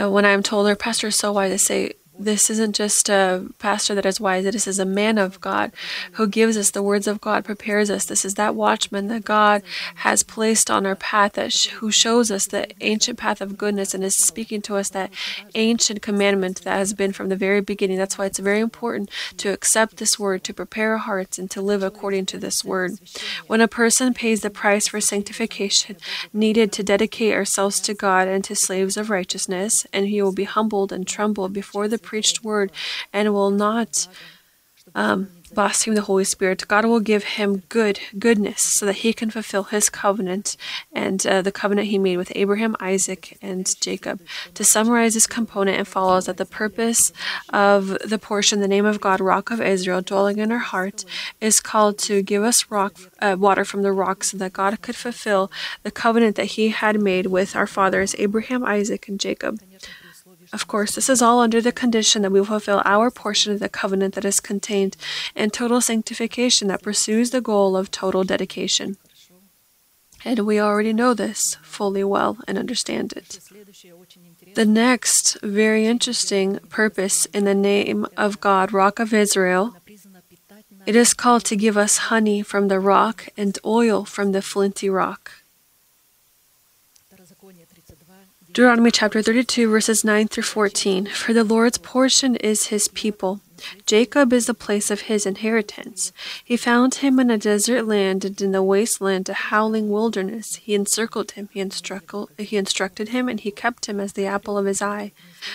uh, when I'm told our pastor so wise, I say, this isn't just a pastor that is wise. This is a man of God who gives us the words of God, prepares us. This is that watchman that God has placed on our path, that sh- who shows us the ancient path of goodness and is speaking to us that ancient commandment that has been from the very beginning. That's why it's very important to accept this word, to prepare our hearts, and to live according to this word. When a person pays the price for sanctification, needed to dedicate ourselves to God and to slaves of righteousness, and he will be humbled and tremble before the preached word and will not um, blaspheme the Holy Spirit, God will give him good goodness so that he can fulfill his covenant and uh, the covenant he made with Abraham, Isaac, and Jacob. To summarize this component, it follows that the purpose of the portion, the name of God, Rock of Israel, dwelling in our heart, is called to give us rock, uh, water from the rock so that God could fulfill the covenant that he had made with our fathers, Abraham, Isaac, and Jacob. Of course, this is all under the condition that we fulfill our portion of the covenant that is contained in total sanctification that pursues the goal of total dedication. And we already know this fully well and understand it. The next very interesting purpose in the name of God, Rock of Israel, it is called to give us honey from the rock and oil from the flinty rock. Deuteronomy chapter 32, verses 9 through 14. For the Lord's portion is his people. Jacob is the place of his inheritance. He found him in a desert land and in the wasteland, a howling wilderness. He encircled him, he, he instructed him, and he kept him as the apple of his eye.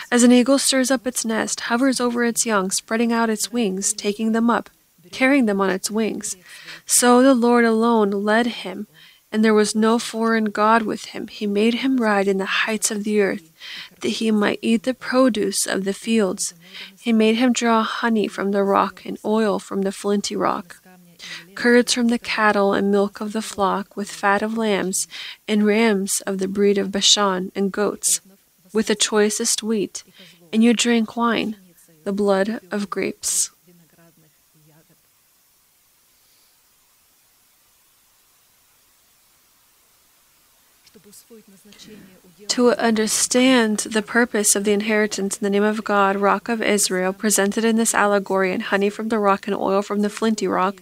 As an eagle stirs up its nest, hovers over its young, spreading out its wings, taking them up, carrying them on its wings. So the Lord alone led him and there was no foreign God with him. He made him ride in the heights of the earth, that he might eat the produce of the fields. He made him draw honey from the rock and oil from the flinty rock, curds from the cattle and milk of the flock, with fat of lambs and rams of the breed of Bashan and goats, with the choicest wheat. And you drank wine, the blood of grapes. To understand the purpose of the inheritance in the name of God, Rock of Israel, presented in this allegory, and honey from the rock and oil from the flinty rock,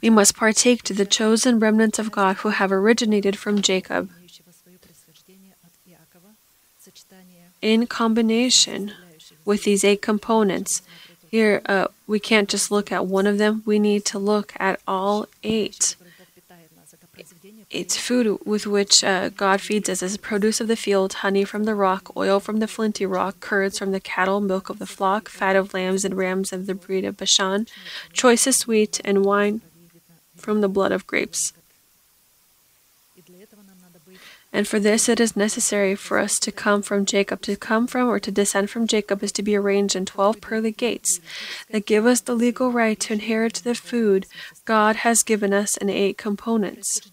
we must partake to the chosen remnants of God who have originated from Jacob. In combination with these eight components, here uh, we can't just look at one of them, we need to look at all eight. It's food with which uh, God feeds us as produce of the field, honey from the rock, oil from the flinty rock, curds from the cattle, milk of the flock, fat of lambs and rams of the breed of Bashan, choicest wheat, and wine from the blood of grapes. And for this it is necessary for us to come from Jacob. To come from or to descend from Jacob is to be arranged in twelve pearly gates that give us the legal right to inherit the food God has given us in eight components.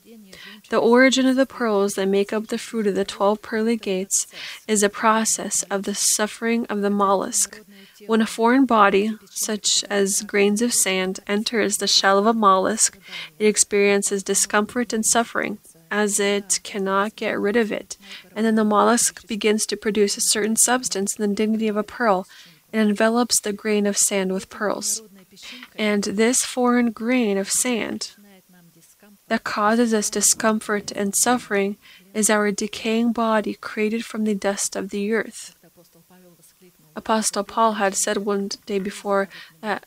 The origin of the pearls that make up the fruit of the twelve pearly gates is a process of the suffering of the mollusk. When a foreign body, such as grains of sand, enters the shell of a mollusk, it experiences discomfort and suffering, as it cannot get rid of it. And then the mollusk begins to produce a certain substance in the dignity of a pearl and envelops the grain of sand with pearls. And this foreign grain of sand, that causes us discomfort and suffering is our decaying body created from the dust of the earth. Apostle Paul had said one day before that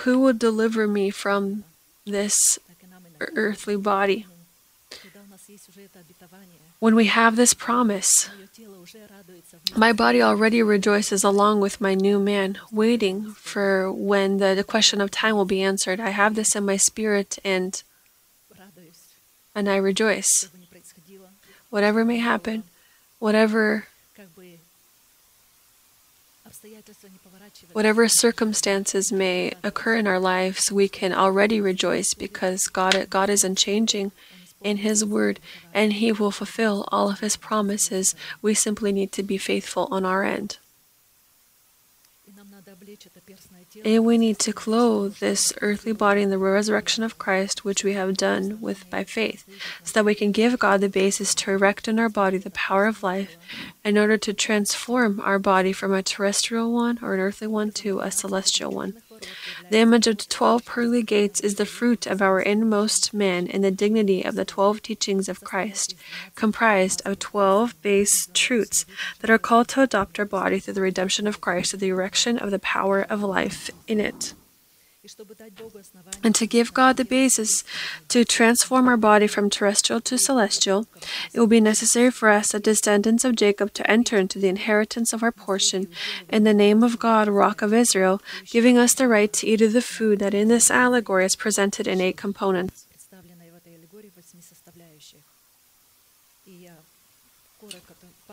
who will deliver me from this earthly body? When we have this promise, my body already rejoices along with my new man, waiting for when the, the question of time will be answered. I have this in my spirit, and and I rejoice. Whatever may happen, whatever whatever circumstances may occur in our lives, we can already rejoice because God God is unchanging in his word and he will fulfill all of his promises. We simply need to be faithful on our end. And we need to clothe this earthly body in the resurrection of Christ, which we have done with by faith, so that we can give God the basis to erect in our body the power of life in order to transform our body from a terrestrial one or an earthly one to a celestial one. The image of the twelve pearly gates is the fruit of our inmost man in the dignity of the twelve teachings of Christ, comprised of twelve base truths that are called to adopt our body through the redemption of Christ to the erection of the power of life in it and to give God the basis to transform our body from terrestrial to celestial, it will be necessary for us, the descendants of Jacob, to enter into the inheritance of our portion in the name of God, Rock of Israel, giving us the right to eat of the food that in this allegory is presented in eight components.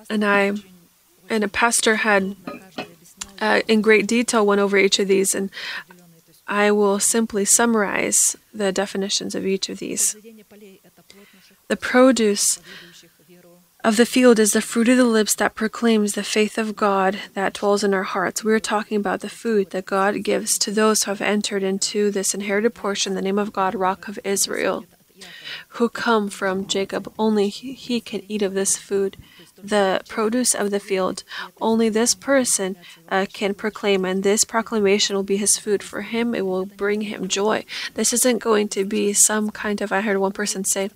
And I and a pastor had uh, in great detail went over each of these, and I will simply summarize the definitions of each of these. The produce of the field is the fruit of the lips that proclaims the faith of God that dwells in our hearts. We are talking about the food that God gives to those who have entered into this inherited portion, the name of God, Rock of Israel. who come from Jacob. Only he can eat of this food, the produce of the field. Only this person uh, can proclaim, and this proclamation will be his food. For him, it will bring him joy. This isn't going to be some kind of, I heard one person say,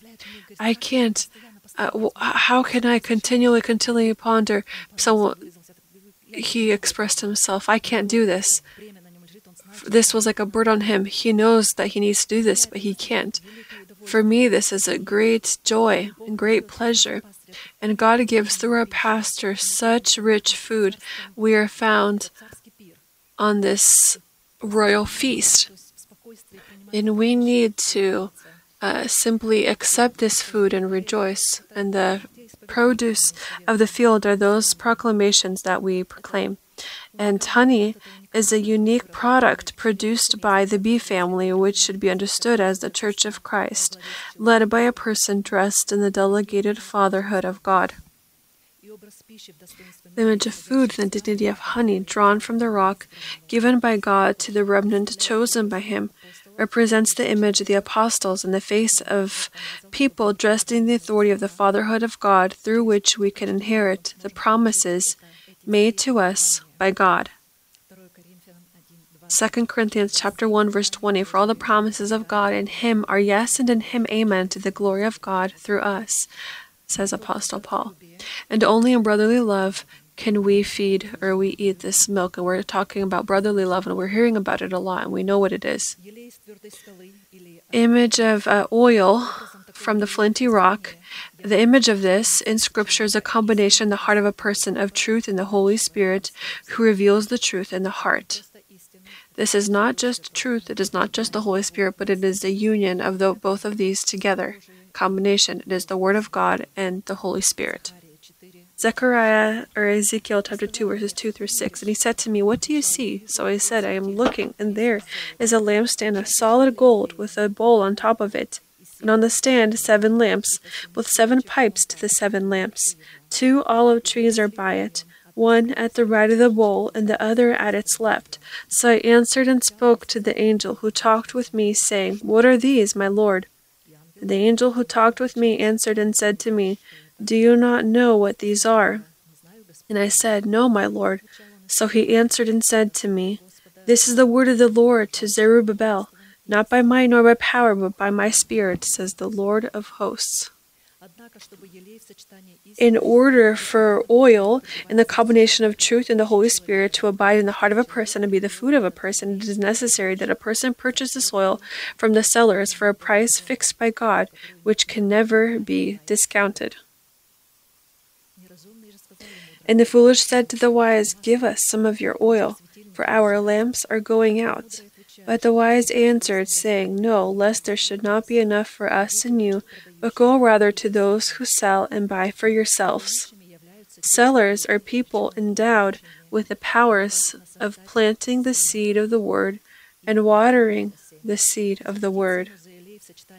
I can't. Uh, how can I continually, continually ponder? Someone, he expressed himself, I can't do this. This was like a burden on him. He knows that he needs to do this, but he can't. For me, this is a great joy and great pleasure. And God gives through our pastor such rich food. We are found on this royal feast. And we need to uh, simply accept this food and rejoice. And the produce of the field are those proclamations that we proclaim. And honey is a unique product produced by the bee family, which should be understood as the Church of Christ, led by a person dressed in the delegated fatherhood of God. The image of food, and the dignity of honey, drawn from the rock, given by God to the remnant chosen by Him, represents the image of the apostles in the face of people dressed in the authority of the fatherhood of God, through which we can inherit the promises made to us by God. 2 Corinthians chapter 1 verse 20 For all the promises of God in him are yes and in him amen to the glory of God through us says apostle Paul. And only in brotherly love can we feed or we eat this milk. And we're talking about brotherly love and we're hearing about it a lot and we know what it is. Image of uh, oil from the flinty rock. The image of this in Scripture is a combination in the heart of a person of truth and the Holy Spirit who reveals the truth in the heart. This is not just truth, it is not just the Holy Spirit, but it is the union of the, both of these together. Combination. It is the Word of God and the Holy Spirit. Zechariah or Ezekiel chapter 2 verses 2 through 6 and he said to me what do you see so I said I am looking and there is a lampstand of solid gold with a bowl on top of it and on the stand seven lamps with seven pipes to the seven lamps two olive trees are by it one at the right of the bowl and the other at its left. So I answered and spoke to the angel who talked with me, saying, What are these, my lord? The angel who talked with me answered and said to me, Do you not know what these are? And I said, No, my lord. So he answered and said to me, This is the word of the Lord to Zerubbabel, not by might nor by power, but by my spirit, says the Lord of hosts. In order for oil and the combination of truth and the Holy Spirit to abide in the heart of a person and be the food of a person, it is necessary that a person purchase this oil from the sellers for a price fixed by God, which can never be discounted. And the foolish said to the wise, Give us some of your oil, for our lamps are going out. But the wise answered, saying, No, lest there should not be enough for us and you, but go rather to those who sell and buy for yourselves. Sellers are people endowed with the powers of planting the seed of the word and watering the seed of the word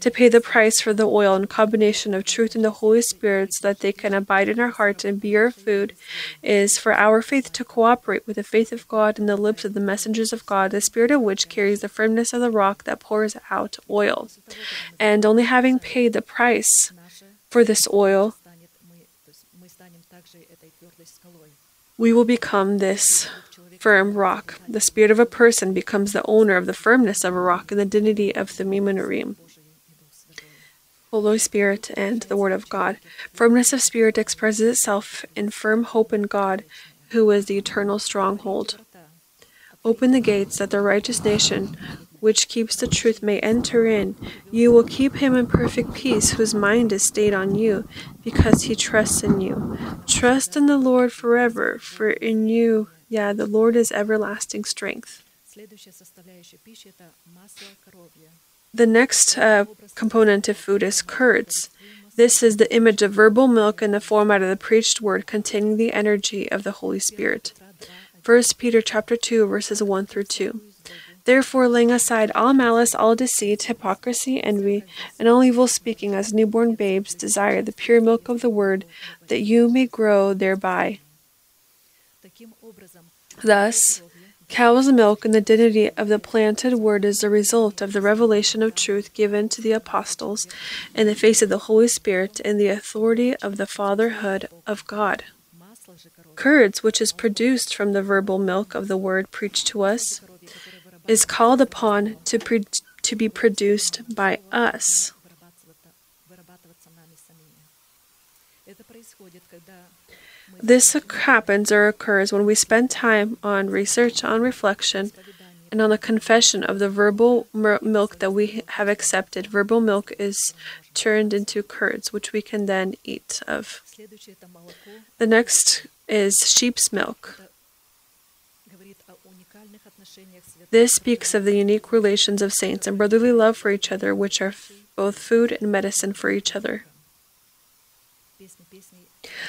to pay the price for the oil and combination of truth and the Holy Spirit so that they can abide in our hearts and be our food is for our faith to cooperate with the faith of God in the lips of the messengers of God, the spirit of which carries the firmness of the rock that pours out oil. And only having paid the price for this oil, we will become this firm rock. The spirit of a person becomes the owner of the firmness of a rock and the dignity of the Mimonarim. Holy Spirit and the Word of God. Firmness of spirit expresses itself in firm hope in God, who is the eternal stronghold. Open the gates that the righteous nation, which keeps the truth, may enter in. You will keep him in perfect peace, whose mind is stayed on you, because he trusts in you. Trust in the Lord forever, for in you, yeah, the Lord is everlasting strength. The next uh, component of food is curds. This is the image of verbal milk in the format of the preached word containing the energy of the Holy Spirit. 1 Peter chapter 2 verses 1 through 2. Therefore, laying aside all malice, all deceit, hypocrisy, envy, and all evil speaking, as newborn babes, desire the pure milk of the word, that you may grow thereby. Thus, cow's milk and the dignity of the planted word is the result of the revelation of truth given to the apostles in the face of the Holy Spirit and the authority of the fatherhood of God. Curds, which is produced from the verbal milk of the word preached to us, is called upon to, pre- to be produced by us. This happens or occurs when we spend time on research, on reflection, and on the confession of the verbal milk that we have accepted. Verbal milk is turned into curds, which we can then eat of. The next is sheep's milk. This speaks of the unique relations of saints and brotherly love for each other, which are both food and medicine for each other.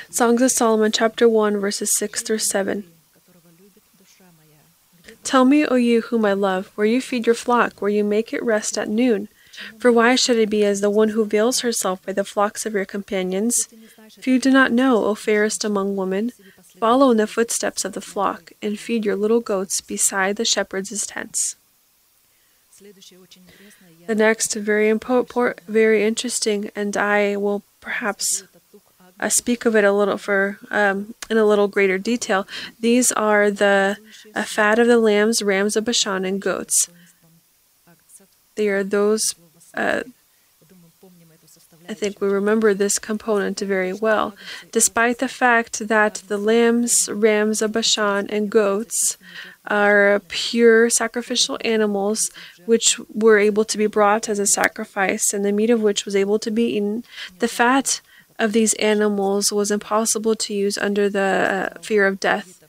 Songs of Solomon, chapter 1, verses 6 through 7. Tell me, O you whom I love, where you feed your flock, where you make it rest at noon. For why should it be as the one who veils herself by the flocks of your companions? If you do not know, O fairest among women, follow in the footsteps of the flock, and feed your little goats beside the shepherd's tents. The next, very important, very interesting, and I will perhaps uh, speak of it a little for um, in a little greater detail. These are the fat of the lambs, rams of Bashan, and goats. They are those. Uh, I think we remember this component very well. Despite the fact that the lambs, rams of Bashan, and goats are pure sacrificial animals which were able to be brought as a sacrifice and the meat of which was able to be eaten, the fat of these animals was impossible to use under the uh, fear of death.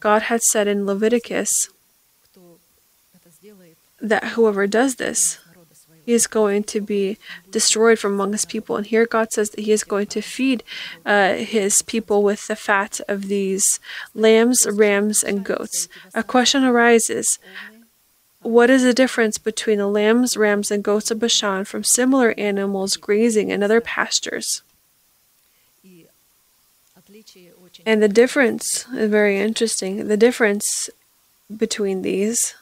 God had said in Leviticus that whoever does this, he is going to be destroyed from among his people. And here God says that he is going to feed uh, his people with the fat of these lambs, rams, and goats. A question arises what is the difference between the lambs, rams, and goats of Bashan from similar animals grazing in other pastures? And the difference is very interesting. The difference between these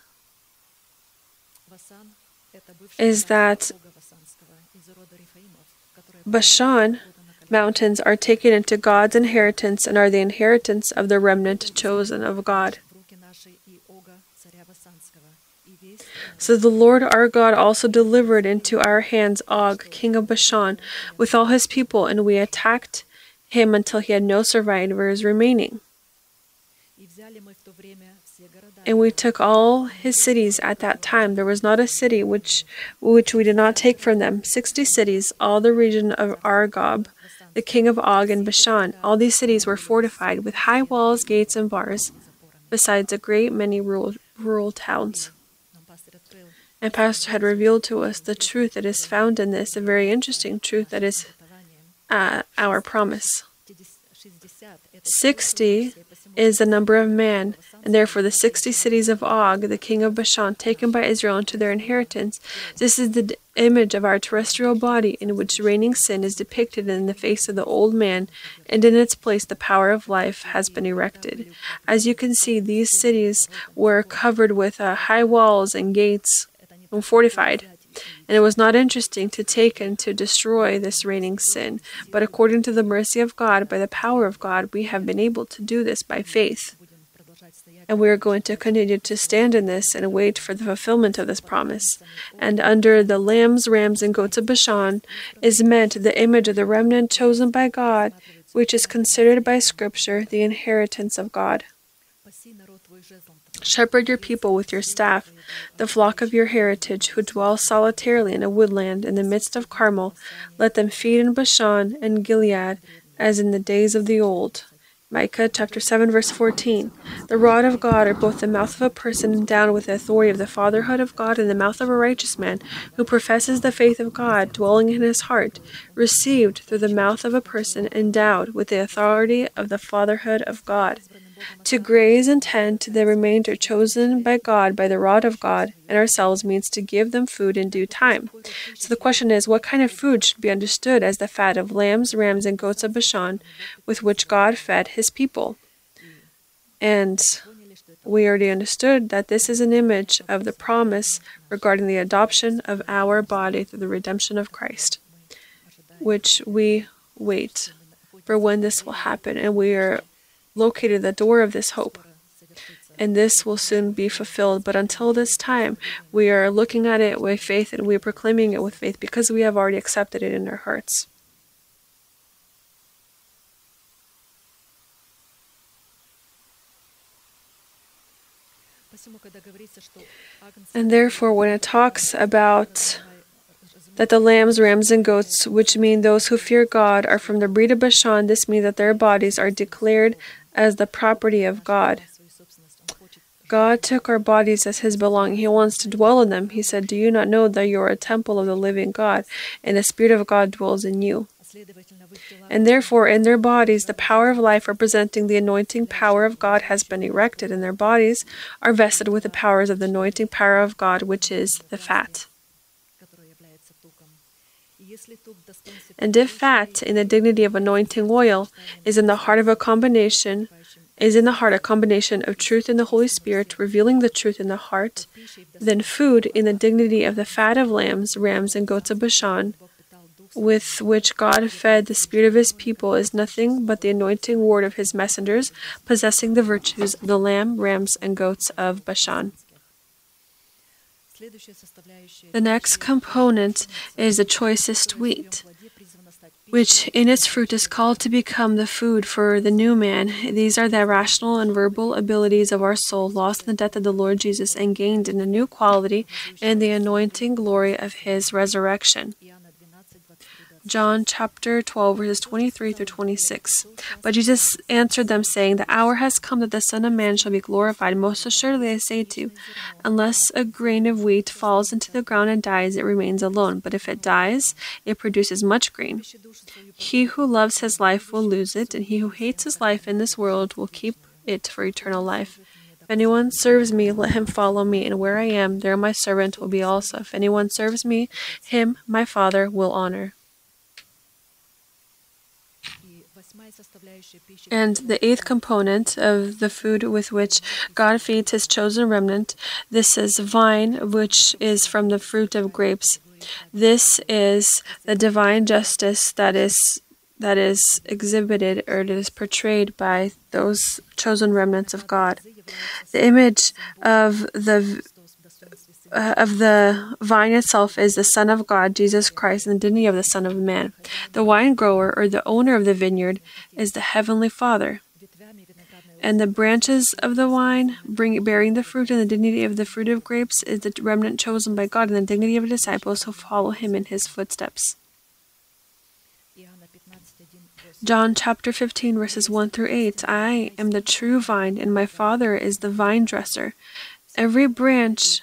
is that Bashan mountains are taken into God's inheritance and are the inheritance of the remnant chosen of God. So the Lord our God also delivered into our hands Og, king of Bashan, with all his people, and we attacked him until he had no survivors remaining. And we took all his cities at that time. There was not a city which which we did not take from them. Sixty cities, all the region of Argob, the king of Og and Bashan. All these cities were fortified with high walls, gates, and bars, besides a great many rural, rural towns. And Pastor had revealed to us the truth that is found in this, a very interesting truth that is uh, our promise. 60 is the number of man, and therefore the 60 cities of Og, the king of Bashan, taken by Israel into their inheritance. This is the image of our terrestrial body in which reigning sin is depicted in the face of the old man, and in its place the power of life has been erected. As you can see, these cities were covered with uh, high walls and gates and fortified. And it was not interesting to take and to destroy this reigning sin, but according to the mercy of God, by the power of God, we have been able to do this by faith. And we are going to continue to stand in this and wait for the fulfillment of this promise. And under the lambs, rams, and goats of Bashan is meant the image of the remnant chosen by God, which is considered by Scripture the inheritance of God. Shepherd your people with your staff, the flock of your heritage, who dwell solitarily in a woodland in the midst of Carmel. Let them feed in Bashan and Gilead, as in the days of the old. Micah chapter 7 verse 14. The rod of God are both the mouth of a person endowed with the authority of the fatherhood of God and the mouth of a righteous man who professes the faith of God dwelling in his heart, received through the mouth of a person endowed with the authority of the fatherhood of God to graze and tend to the remainder chosen by God by the rod of God and ourselves means to give them food in due time. So the question is what kind of food should be understood as the fat of lambs, rams, and goats of Bashan with which God fed his people? And we already understood that this is an image of the promise regarding the adoption of our body through the redemption of Christ, which we wait for when this will happen, and we are located the door of this hope. And this will soon be fulfilled. But until this time, we are looking at it with faith and we are proclaiming it with faith because we have already accepted it in our hearts. And therefore, when it talks about that the lambs, rams, and goats, which mean those who fear God, are from the breed of Bashan, this means that their bodies are declared as the property of God. God took our bodies as His belonging. He wants to dwell in them. He said, Do you not know that you are a temple of the living God, and the Spirit of God dwells in you? And therefore, in their bodies, the power of life representing the anointing power of God has been erected, and their bodies are vested with the powers of the anointing power of God, which is the fat. And if fat, in the dignity of anointing oil, is in the heart of a combination, is in the heart a combination of truth and the Holy Spirit, revealing the truth in the heart, then food, in the dignity of the fat of lambs, rams, and goats of Bashan, with which God fed the spirit of his people, is nothing but the anointing word of his messengers, possessing the virtues of the lamb, rams, and goats of Bashan. The next component is the choicest wheat, which in its fruit is called to become the food for the new man. These are the rational and verbal abilities of our soul, lost in the death of the Lord Jesus and gained in a new quality in the anointing glory of his resurrection. John chapter 12, verses 23 through 26. But Jesus answered them, saying, The hour has come that the Son of Man shall be glorified. Most assuredly I say to you, unless a grain of wheat falls into the ground and dies, it remains alone. But if it dies, it produces much grain. He who loves his life will lose it, and he who hates his life in this world will keep it for eternal life. If anyone serves me, let him follow me, and where I am, there my servant will be also. If anyone serves me, him my Father will honor. And the eighth component of the food with which God feeds his chosen remnant, this is vine, which is from the fruit of grapes. This is the divine justice that is that is exhibited or it is portrayed by those chosen remnants of God. The image of the uh, of the vine itself is the Son of God, Jesus Christ, and the dignity of the Son of Man. The wine grower, or the owner of the vineyard, is the Heavenly Father. And the branches of the wine, bring, bearing the fruit and the dignity of the fruit of grapes, is the remnant chosen by God and the dignity of disciples who follow him in his footsteps. John chapter 15, verses 1 through 8 I am the true vine, and my Father is the vine dresser. Every branch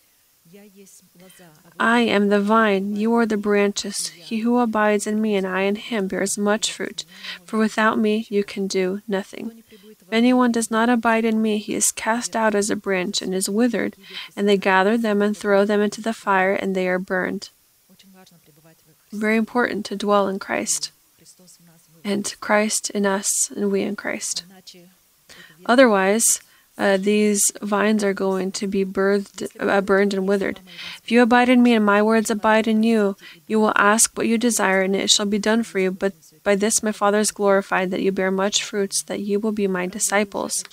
I am the vine, you are the branches. He who abides in me and I in him bears much fruit, for without me you can do nothing. If anyone does not abide in me, he is cast out as a branch and is withered, and they gather them and throw them into the fire, and they are burned. Very important to dwell in Christ, and Christ in us, and we in Christ. Otherwise, uh, these vines are going to be birthed, uh, burned and withered. If you abide in me and my words abide in you, you will ask what you desire, and it shall be done for you. But by this my Father is glorified, that you bear much fruits, that you will be my disciples.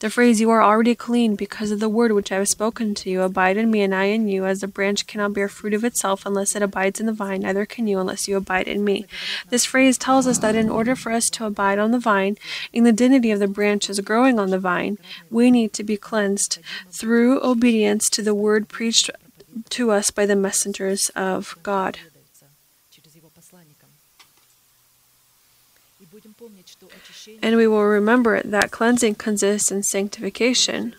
The phrase, You are already clean because of the word which I have spoken to you, abide in me and I in you, as the branch cannot bear fruit of itself unless it abides in the vine, neither can you unless you abide in me. This phrase tells us that in order for us to abide on the vine, in the dignity of the branches growing on the vine, we need to be cleansed through obedience to the word preached to us by the messengers of God. And we will remember that cleansing consists in sanctification,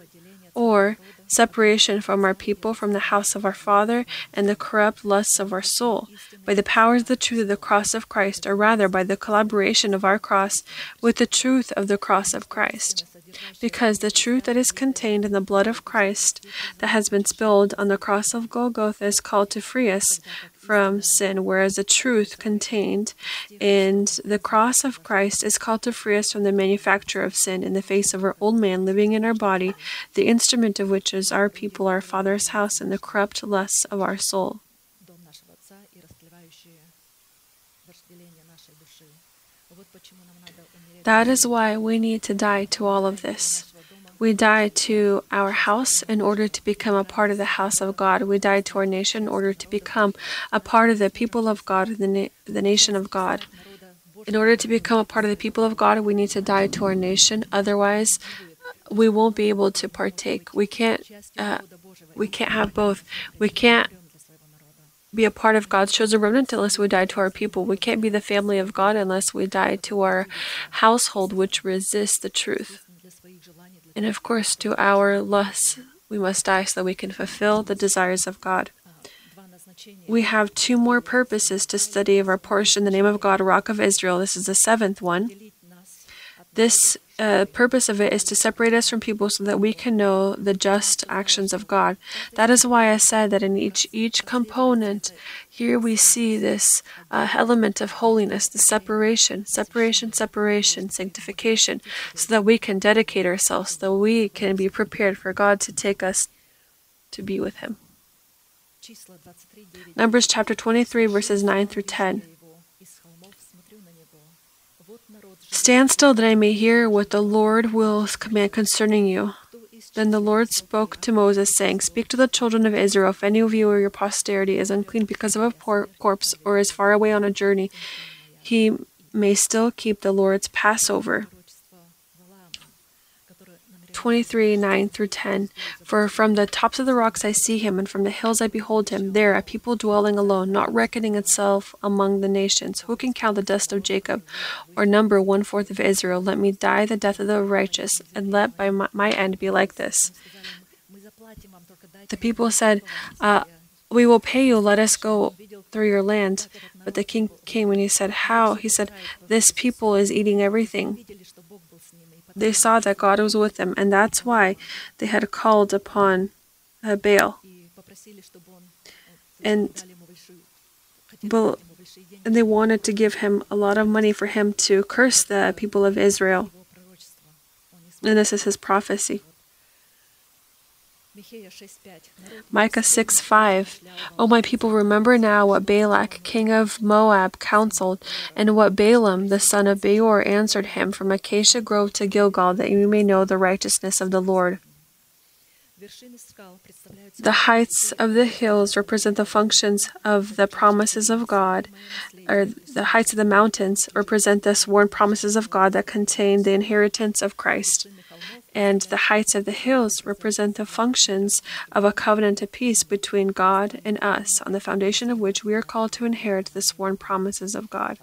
or separation from our people, from the house of our father, and the corrupt lusts of our soul, by the powers of the truth of the cross of Christ, or rather by the collaboration of our cross with the truth of the cross of Christ. Because the truth that is contained in the blood of Christ that has been spilled on the cross of Golgotha is called to free us from sin, whereas the truth contained in the cross of Christ is called to free us from the manufacture of sin in the face of our old man living in our body, the instrument of which is our people, our Father's house, and the corrupt lusts of our soul. That is why we need to die to all of this. We die to our house in order to become a part of the house of God. We die to our nation in order to become a part of the people of God, the, na- the nation of God. In order to become a part of the people of God, we need to die to our nation. Otherwise, we won't be able to partake. We can't. Uh, we can't have both. We can't be a part of God's chosen remnant unless we die to our people. We can't be the family of God unless we die to our household, which resists the truth. And of course, to our lusts, we must die so that we can fulfill the desires of God. We have two more purposes to study of our portion, the name of God, Rock of Israel. This is the seventh one. This uh, purpose of it is to separate us from people so that we can know the just actions of God. That is why I said that in each each component, here we see this uh, element of holiness, the separation, separation, separation, sanctification, so that we can dedicate ourselves, so that we can be prepared for God to take us to be with Him. Numbers chapter 23, verses 9 through 10. Stand still that I may hear what the Lord will command concerning you. Then the Lord spoke to Moses, saying, Speak to the children of Israel, if any of you or your posterity is unclean because of a poor corpse or is far away on a journey, he may still keep the Lord's Passover. 23 9 through 10. For from the tops of the rocks I see him, and from the hills I behold him. There, a people dwelling alone, not reckoning itself among the nations. Who can count the dust of Jacob, or number one fourth of Israel? Let me die the death of the righteous, and let by my, my end be like this. The people said, uh, We will pay you, let us go through your land. But the king came and he said, How? He said, This people is eating everything they saw that God was with them, and that's why they had called upon uh, Baal. And, and they wanted to give him a lot of money for him to curse the people of Israel. And this is his prophecy. Micah 6 5. O my people, remember now what Balak, king of Moab, counseled, and what Balaam, the son of Beor, answered him from Acacia Grove to Gilgal, that you may know the righteousness of the Lord. The heights of the hills represent the functions of the promises of God, or the heights of the mountains represent the sworn promises of God that contain the inheritance of Christ and the heights of the hills represent the functions of a covenant of peace between God and us, on the foundation of which we are called to inherit the sworn promises of God.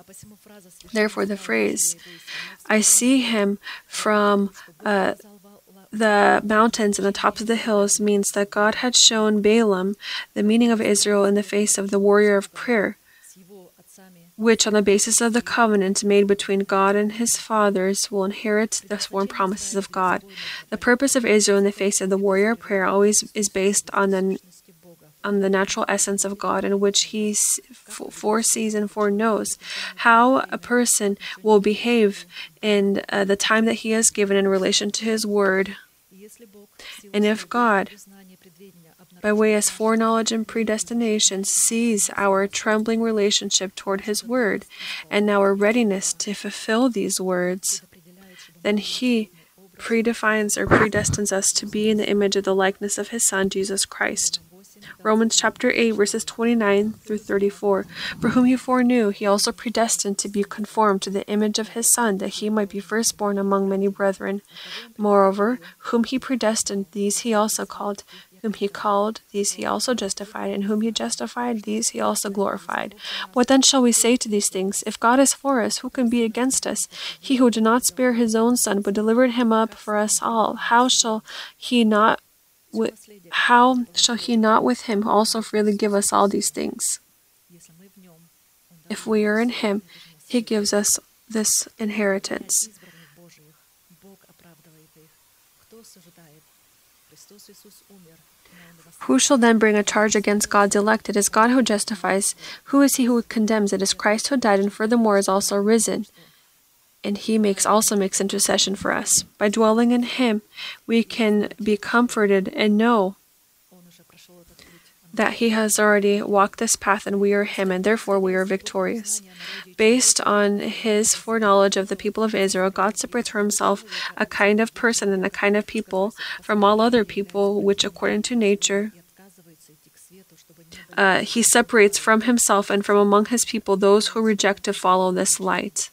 Therefore, the phrase, I see him from uh, the mountains and the tops of the hills, means that God had shown Balaam the meaning of Israel in the face of the warrior of prayer which, on the basis of the covenant made between God and his fathers, will inherit the sworn promises of God. The purpose of Israel in the face of the warrior prayer always is based on the on the natural essence of God, in which He foresees and foreknows how a person will behave in uh, the time that He has given in relation to His Word. And if God by way as foreknowledge and predestination, sees our trembling relationship toward His Word and our readiness to fulfill these words, then He predefines or predestines us to be in the image of the likeness of His Son, Jesus Christ. Romans chapter 8, verses 29 through 34. For whom he foreknew, he also predestined to be conformed to the image of his Son, that he might be firstborn among many brethren. Moreover, whom he predestined, these he also called. Whom he called, these he also justified, and whom he justified, these he also glorified. What then shall we say to these things? If God is for us, who can be against us? He who did not spare his own son, but delivered him up for us all, how shall he not how shall he not with him also freely give us all these things? If we are in him, he gives us this inheritance. Who shall then bring a charge against God's elect? It is God who justifies. Who is he who condemns? It is Christ who died and furthermore is also risen. And he makes also makes intercession for us. By dwelling in him, we can be comforted and know that he has already walked this path and we are him, and therefore we are victorious. Based on his foreknowledge of the people of Israel, God separates for himself a kind of person and a kind of people from all other people, which according to nature, uh, he separates from himself and from among his people those who reject to follow this light.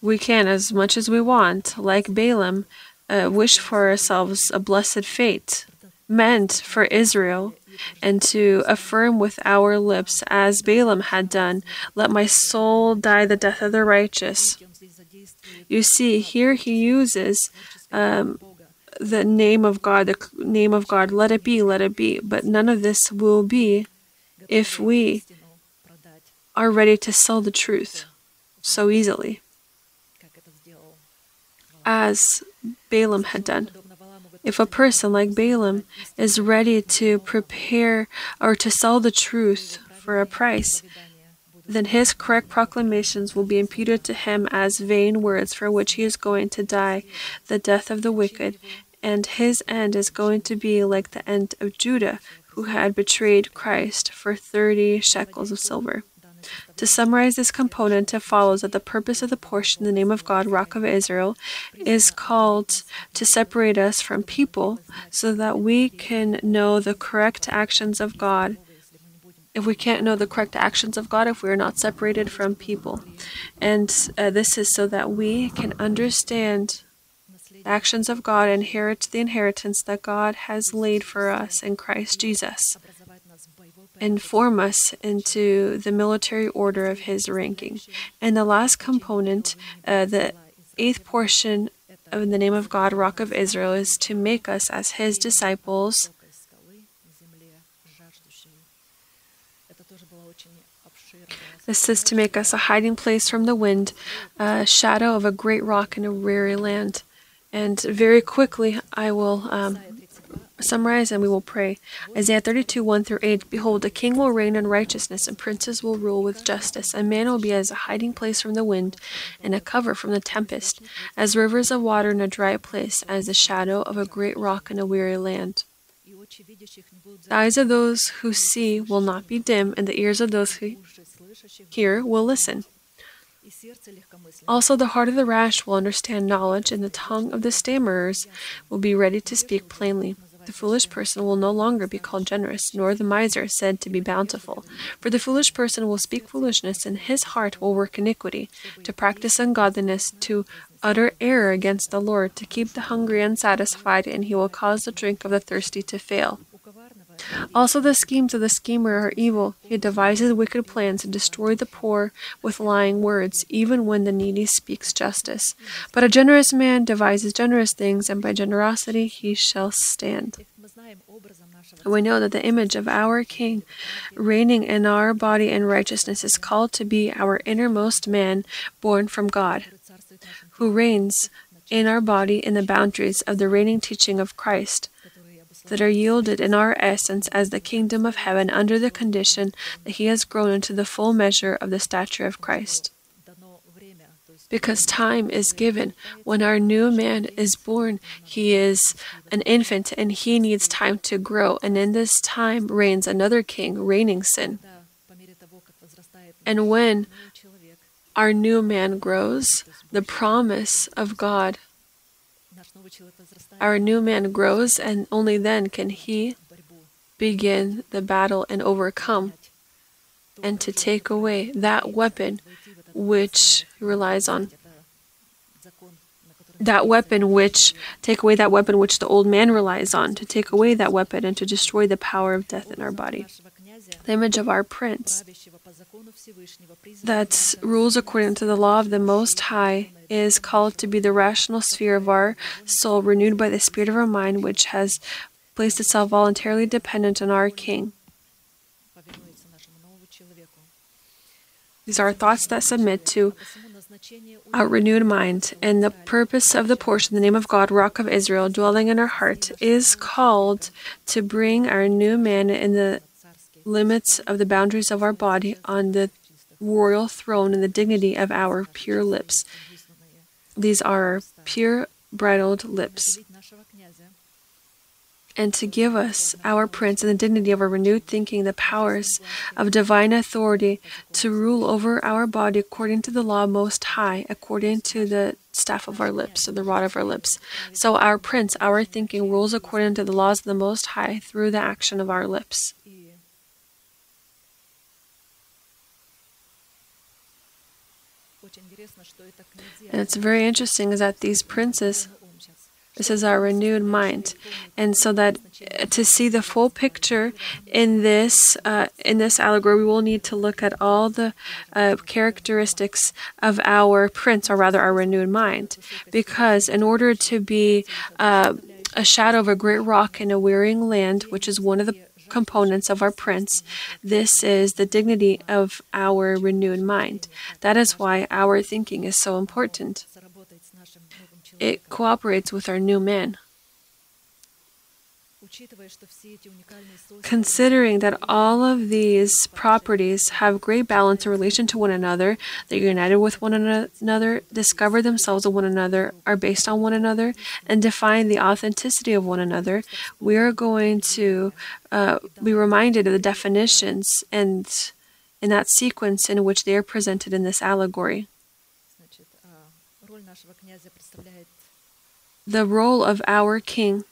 We can, as much as we want, like Balaam, uh, wish for ourselves a blessed fate meant for Israel, and to affirm with our lips, as Balaam had done, Let my soul die the death of the righteous. You see, here he uses um, the name of God, the name of God, let it be, let it be. But none of this will be if we are ready to sell the truth so easily, as Balaam had done. If a person like Balaam is ready to prepare or to sell the truth for a price, then his correct proclamations will be imputed to him as vain words for which he is going to die the death of the wicked, and his end is going to be like the end of Judah, who had betrayed Christ for thirty shekels of silver. To summarize this component, it follows that the purpose of the portion, the name of God, Rock of Israel, is called to separate us from people so that we can know the correct actions of God. If we can't know the correct actions of God, if we are not separated from people. And uh, this is so that we can understand the actions of God, inherit the inheritance that God has laid for us in Christ Jesus and form us into the military order of his ranking. And the last component, uh, the eighth portion of the name of God, Rock of Israel, is to make us as his disciples. This is to make us a hiding place from the wind, a shadow of a great rock in a weary land. And very quickly, I will um, summarize and we will pray. Isaiah 32, 1 through 8 Behold, a king will reign in righteousness, and princes will rule with justice. A man will be as a hiding place from the wind, and a cover from the tempest, as rivers of water in a dry place, as the shadow of a great rock in a weary land. The eyes of those who see will not be dim, and the ears of those who hear will listen. Also, the heart of the rash will understand knowledge, and the tongue of the stammerers will be ready to speak plainly. The foolish person will no longer be called generous, nor the miser said to be bountiful. For the foolish person will speak foolishness, and his heart will work iniquity, to practice ungodliness, to utter error against the Lord, to keep the hungry unsatisfied, and he will cause the drink of the thirsty to fail. Also, the schemes of the schemer are evil. He devises wicked plans to destroy the poor with lying words, even when the needy speaks justice. But a generous man devises generous things, and by generosity he shall stand. And we know that the image of our King, reigning in our body in righteousness, is called to be our innermost man, born from God, who reigns in our body in the boundaries of the reigning teaching of Christ that are yielded in our essence as the kingdom of heaven under the condition that he has grown into the full measure of the stature of Christ. Because time is given. When our new man is born, he is an infant and he needs time to grow. And in this time reigns another king, reigning sin. And when our new man grows, the promise of God our new man grows, and only then can he begin the battle and overcome and to take away that weapon which relies on. That weapon which take away that weapon which the old man relies on to take away that weapon and to destroy the power of death in our body. The image of our Prince that rules according to the law of the Most High is called to be the rational sphere of our soul, renewed by the spirit of our mind, which has placed itself voluntarily dependent on our King. These are thoughts that submit to our renewed mind, and the purpose of the portion, the name of God, Rock of Israel, dwelling in our heart, is called to bring our new man in the limits of the boundaries of our body on the royal throne and the dignity of our pure lips. These are pure bridled lips and to give us, our Prince, and the dignity of our renewed thinking, the powers of divine authority to rule over our body according to the law most high, according to the staff of our lips, or the rod of our lips. So our Prince, our thinking, rules according to the laws of the Most High through the action of our lips. And it's very interesting is that these princes this is our renewed mind, and so that uh, to see the full picture in this uh, in this allegory, we will need to look at all the uh, characteristics of our prince, or rather our renewed mind, because in order to be uh, a shadow of a great rock in a wearying land, which is one of the components of our prince. This is the dignity of our renewed mind. That is why our thinking is so important it cooperates with our new man. Considering that all of these properties have great balance in relation to one another, they're united with one another, discover themselves of one another, are based on one another, and define the authenticity of one another, we are going to uh, be reminded of the definitions and in that sequence in which they are presented in this allegory. The role of our king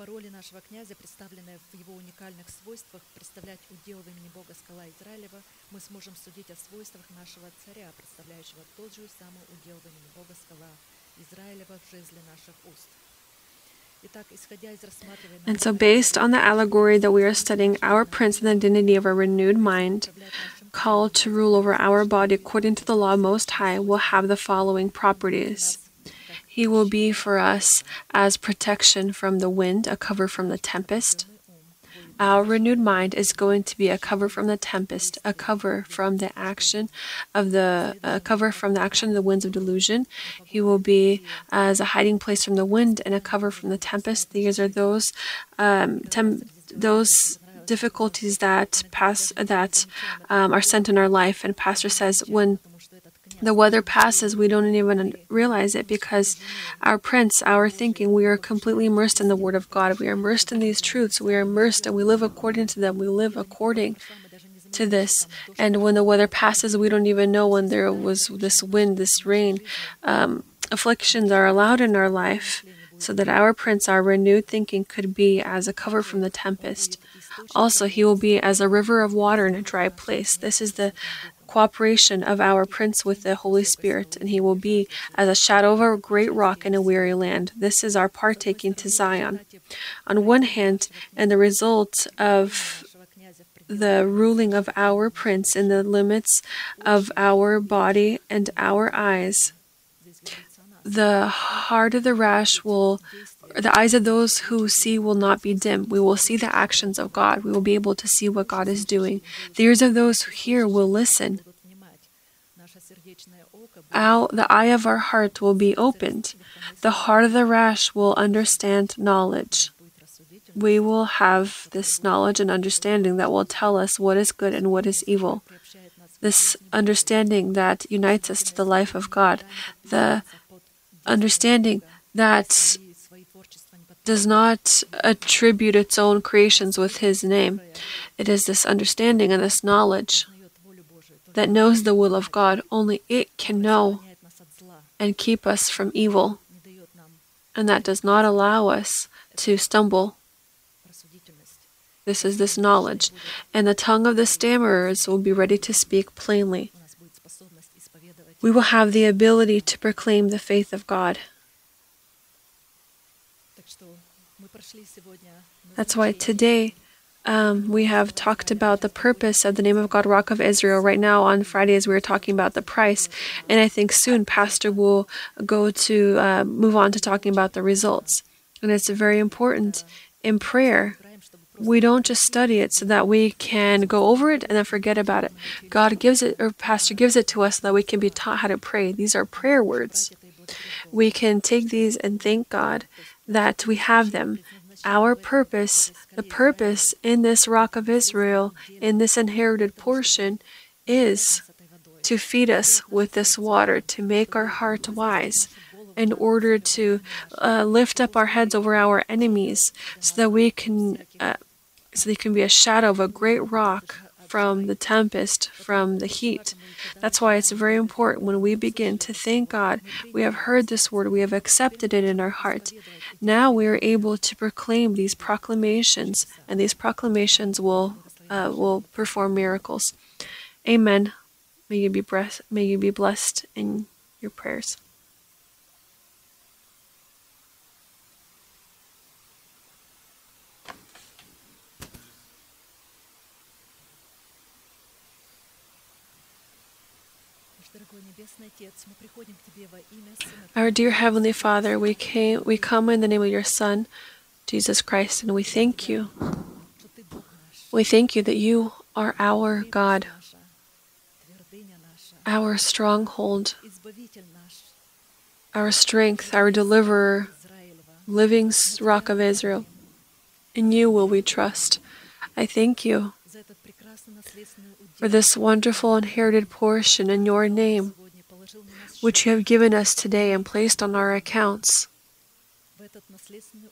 Пароли нашего князя, представленные в его уникальных свойствах, представлять удел в имени Бога скала Израилева, мы сможем судить о свойствах нашего царя, представляющего тот же самый удел в имени Бога скала Израилева в жезле наших уст. And so, based on the allegory that we are studying, our prince and the dignity of a renewed mind, called to rule over our body according to the law most high, will have the following properties. He will be for us as protection from the wind, a cover from the tempest. Our renewed mind is going to be a cover from the tempest, a cover from the action of the a cover from the action of the winds of delusion. He will be as a hiding place from the wind and a cover from the tempest. These are those um, tem- those difficulties that pass that um, are sent in our life. And Pastor says when the weather passes, we don't even realize it because our prince, our thinking, we are completely immersed in the Word of God. We are immersed in these truths. We are immersed and we live according to them. We live according to this. And when the weather passes, we don't even know when there was this wind, this rain. Um, afflictions are allowed in our life so that our prince, our renewed thinking, could be as a cover from the tempest. Also, he will be as a river of water in a dry place. This is the cooperation of our Prince with the Holy Spirit, and he will be as a shadow of a great rock in a weary land. This is our partaking to Zion. On one hand, and the result of the ruling of our Prince in the limits of our body and our eyes, the heart of the rash will the eyes of those who see will not be dim. We will see the actions of God. We will be able to see what God is doing. The ears of those who hear will listen. Our, the eye of our heart will be opened. The heart of the rash will understand knowledge. We will have this knowledge and understanding that will tell us what is good and what is evil. This understanding that unites us to the life of God. The understanding that does not attribute its own creations with His name. It is this understanding and this knowledge that knows the will of God. Only it can know and keep us from evil. And that does not allow us to stumble. This is this knowledge. And the tongue of the stammerers will be ready to speak plainly. We will have the ability to proclaim the faith of God. That's why today Um, we have talked about the purpose of the name of God, Rock of Israel. Right now on Fridays, we were talking about the price, and I think soon Pastor will go to uh, move on to talking about the results. And it's very important in prayer. We don't just study it so that we can go over it and then forget about it. God gives it, or Pastor gives it to us so that we can be taught how to pray. These are prayer words. We can take these and thank God that we have them our purpose, the purpose in this rock of Israel, in this inherited portion, is to feed us with this water, to make our heart wise, in order to uh, lift up our heads over our enemies, so that we can, uh, so they can be a shadow of a great rock from the tempest, from the heat. That's why it's very important when we begin to thank God. We have heard this word, we have accepted it in our heart. Now we are able to proclaim these proclamations, and these proclamations will uh, will perform miracles. Amen. May you be blessed. May you be blessed in your prayers. Our dear Heavenly Father, we came we come in the name of your Son, Jesus Christ, and we thank you. We thank you that you are our God, our stronghold, our strength, our deliverer, living rock of Israel. In you will we trust. I thank you for this wonderful inherited portion in your name, which you have given us today and placed on our accounts.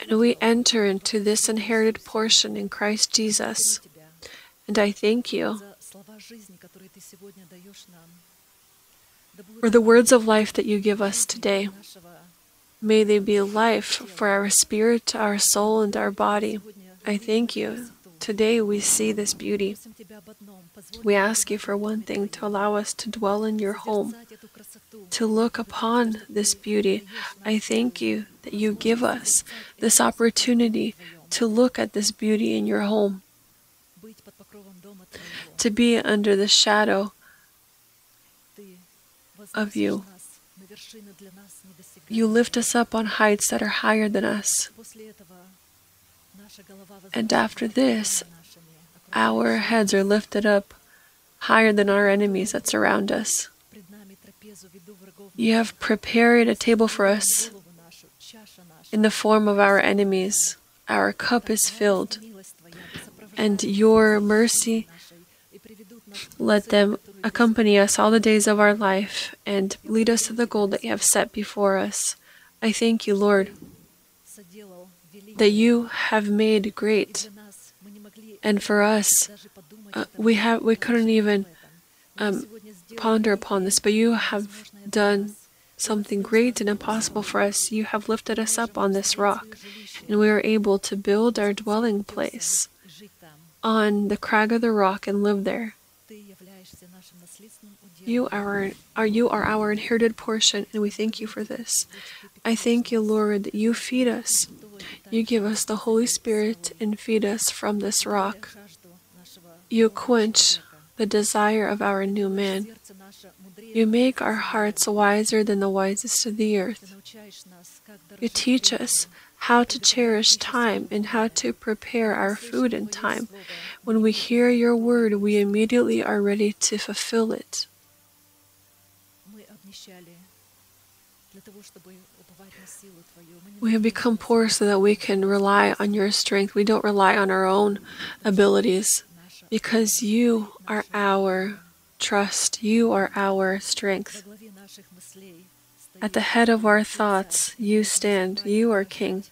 And we enter into this inherited portion in Christ Jesus. And I thank you for the words of life that you give us today. May they be life for our spirit, our soul, and our body. I thank you Today we see this beauty. We ask you for one thing to allow us to dwell in your home, to look upon this beauty. I thank you that you give us this opportunity to look at this beauty in your home, to be under the shadow of you. You lift us up on heights that are higher than us. And after this, our heads are lifted up higher than our enemies that surround us. You have prepared a table for us in the form of our enemies. Our cup is filled, and your mercy let them accompany us all the days of our life and lead us to the goal that you have set before us. I thank you, Lord that you have made great. And for us, uh, we have we couldn't even um, ponder upon this, but you have done something great and impossible for us. You have lifted us up on this rock, and we are able to build our dwelling place on the crag of the rock and live there. You are, are you are our inherited portion, and we thank you for this. I thank you, Lord, that you feed us you give us the Holy Spirit and feed us from this rock. You quench the desire of our new man. You make our hearts wiser than the wisest of the earth. You teach us how to cherish time and how to prepare our food in time. When we hear your word, we immediately are ready to fulfill it. We have become poor so that we can rely on your strength. We don't rely on our own abilities because you are our trust. You are our strength. At the head of our thoughts, you stand. You are King.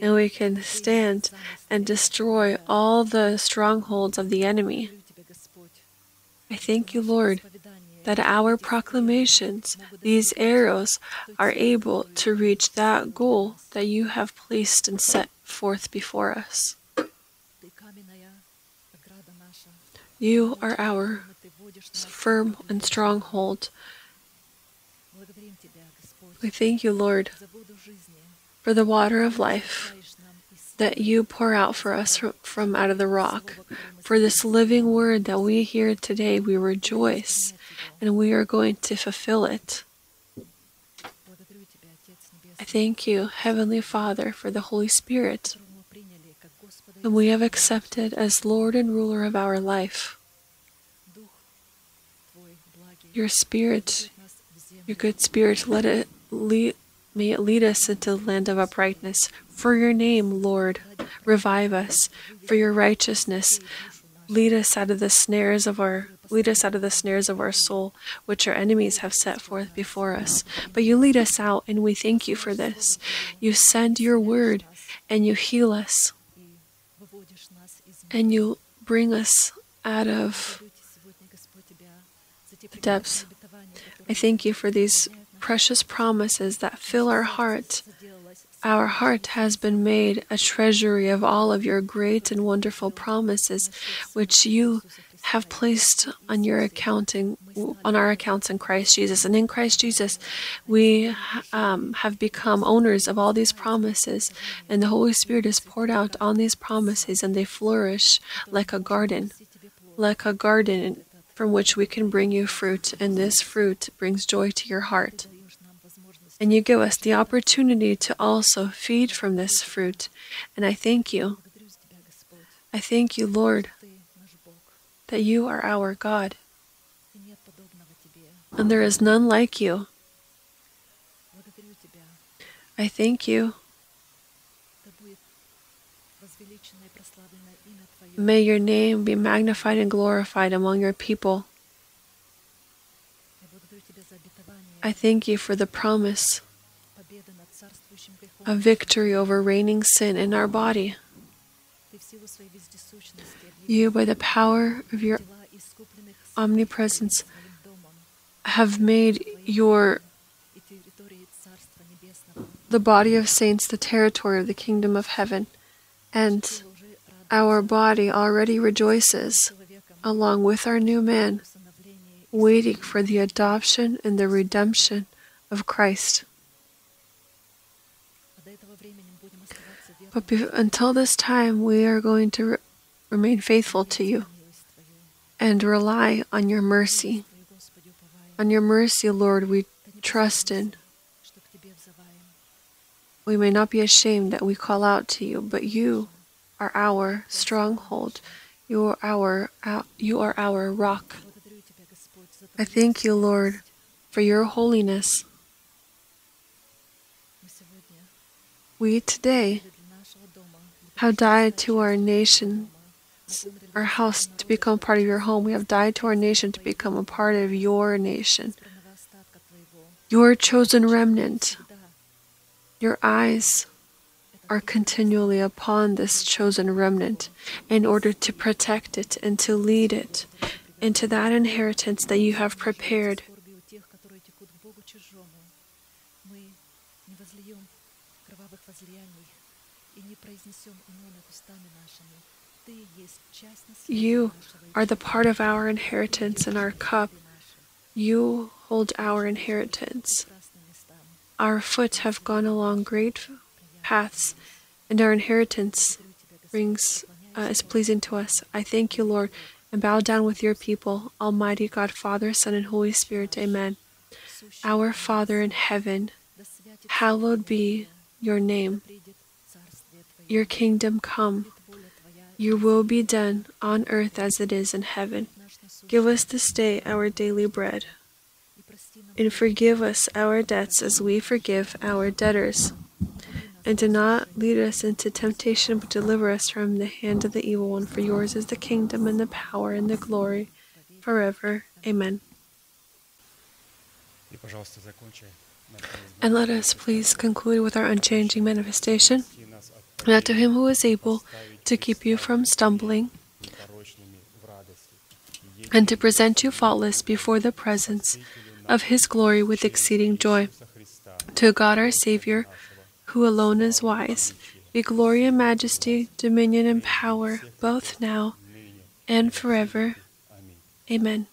And we can stand and destroy all the strongholds of the enemy. I thank you, Lord, that our proclamations, these arrows, are able to reach that goal that you have placed and set forth before us. You are our firm and stronghold. We thank you, Lord, for the water of life that you pour out for us from out of the rock. For this living word that we hear today, we rejoice and we are going to fulfill it. I thank you, Heavenly Father, for the Holy Spirit, whom we have accepted as Lord and ruler of our life. Your Spirit, your good Spirit, let it lead, may it lead us into the land of uprightness. For your name, Lord, revive us. For your righteousness, lead us out of the snares of our lead us out of the snares of our soul, which our enemies have set forth before us. But you lead us out, and we thank you for this. You send your word, and you heal us, and you bring us out of depths. I thank you for these precious promises that fill our heart our heart has been made a treasury of all of your great and wonderful promises, which you have placed on your accounting on our accounts in Christ Jesus. And in Christ Jesus, we um, have become owners of all these promises, and the Holy Spirit is poured out on these promises, and they flourish like a garden, like a garden from which we can bring you fruit, and this fruit brings joy to your heart and you give us the opportunity to also feed from this fruit. And I thank you. I thank you, Lord, that you are our God, and there is none like you. I thank you. May your name be magnified and glorified among your people. I thank you for the promise of victory over reigning sin in our body. You, by the power of your omnipresence, have made your the body of saints the territory of the kingdom of heaven, and our body already rejoices along with our new man waiting for the adoption and the redemption of Christ. But be- until this time, we are going to re- remain faithful to you and rely on your mercy. On your mercy, Lord, we trust in. We may not be ashamed that we call out to you, but you are our stronghold. You are our, our you are our rock. I thank you, Lord, for your holiness. We today have died to our nation, our house to become part of your home. We have died to our nation to become a part of your nation, your chosen remnant. Your eyes are continually upon this chosen remnant in order to protect it and to lead it into that inheritance that you have prepared. You are the part of our inheritance in our cup. You hold our inheritance. Our foot have gone along great paths, and our inheritance brings uh, is pleasing to us. I thank you, Lord, and bow down with your people, Almighty God, Father, Son, and Holy Spirit. Amen. Our Father in heaven, hallowed be your name. Your kingdom come. Your will be done on earth as it is in heaven. Give us this day our daily bread. And forgive us our debts as we forgive our debtors and do not lead us into temptation, but deliver us from the hand of the evil one. For yours is the kingdom, and the power, and the glory, forever. Amen. And let us please conclude with our unchanging manifestation. That to him who is able to keep you from stumbling and to present you faultless before the presence of his glory with exceeding joy. To God our Savior, who alone is wise, be glory and majesty, dominion and power, both now and forever. Amen.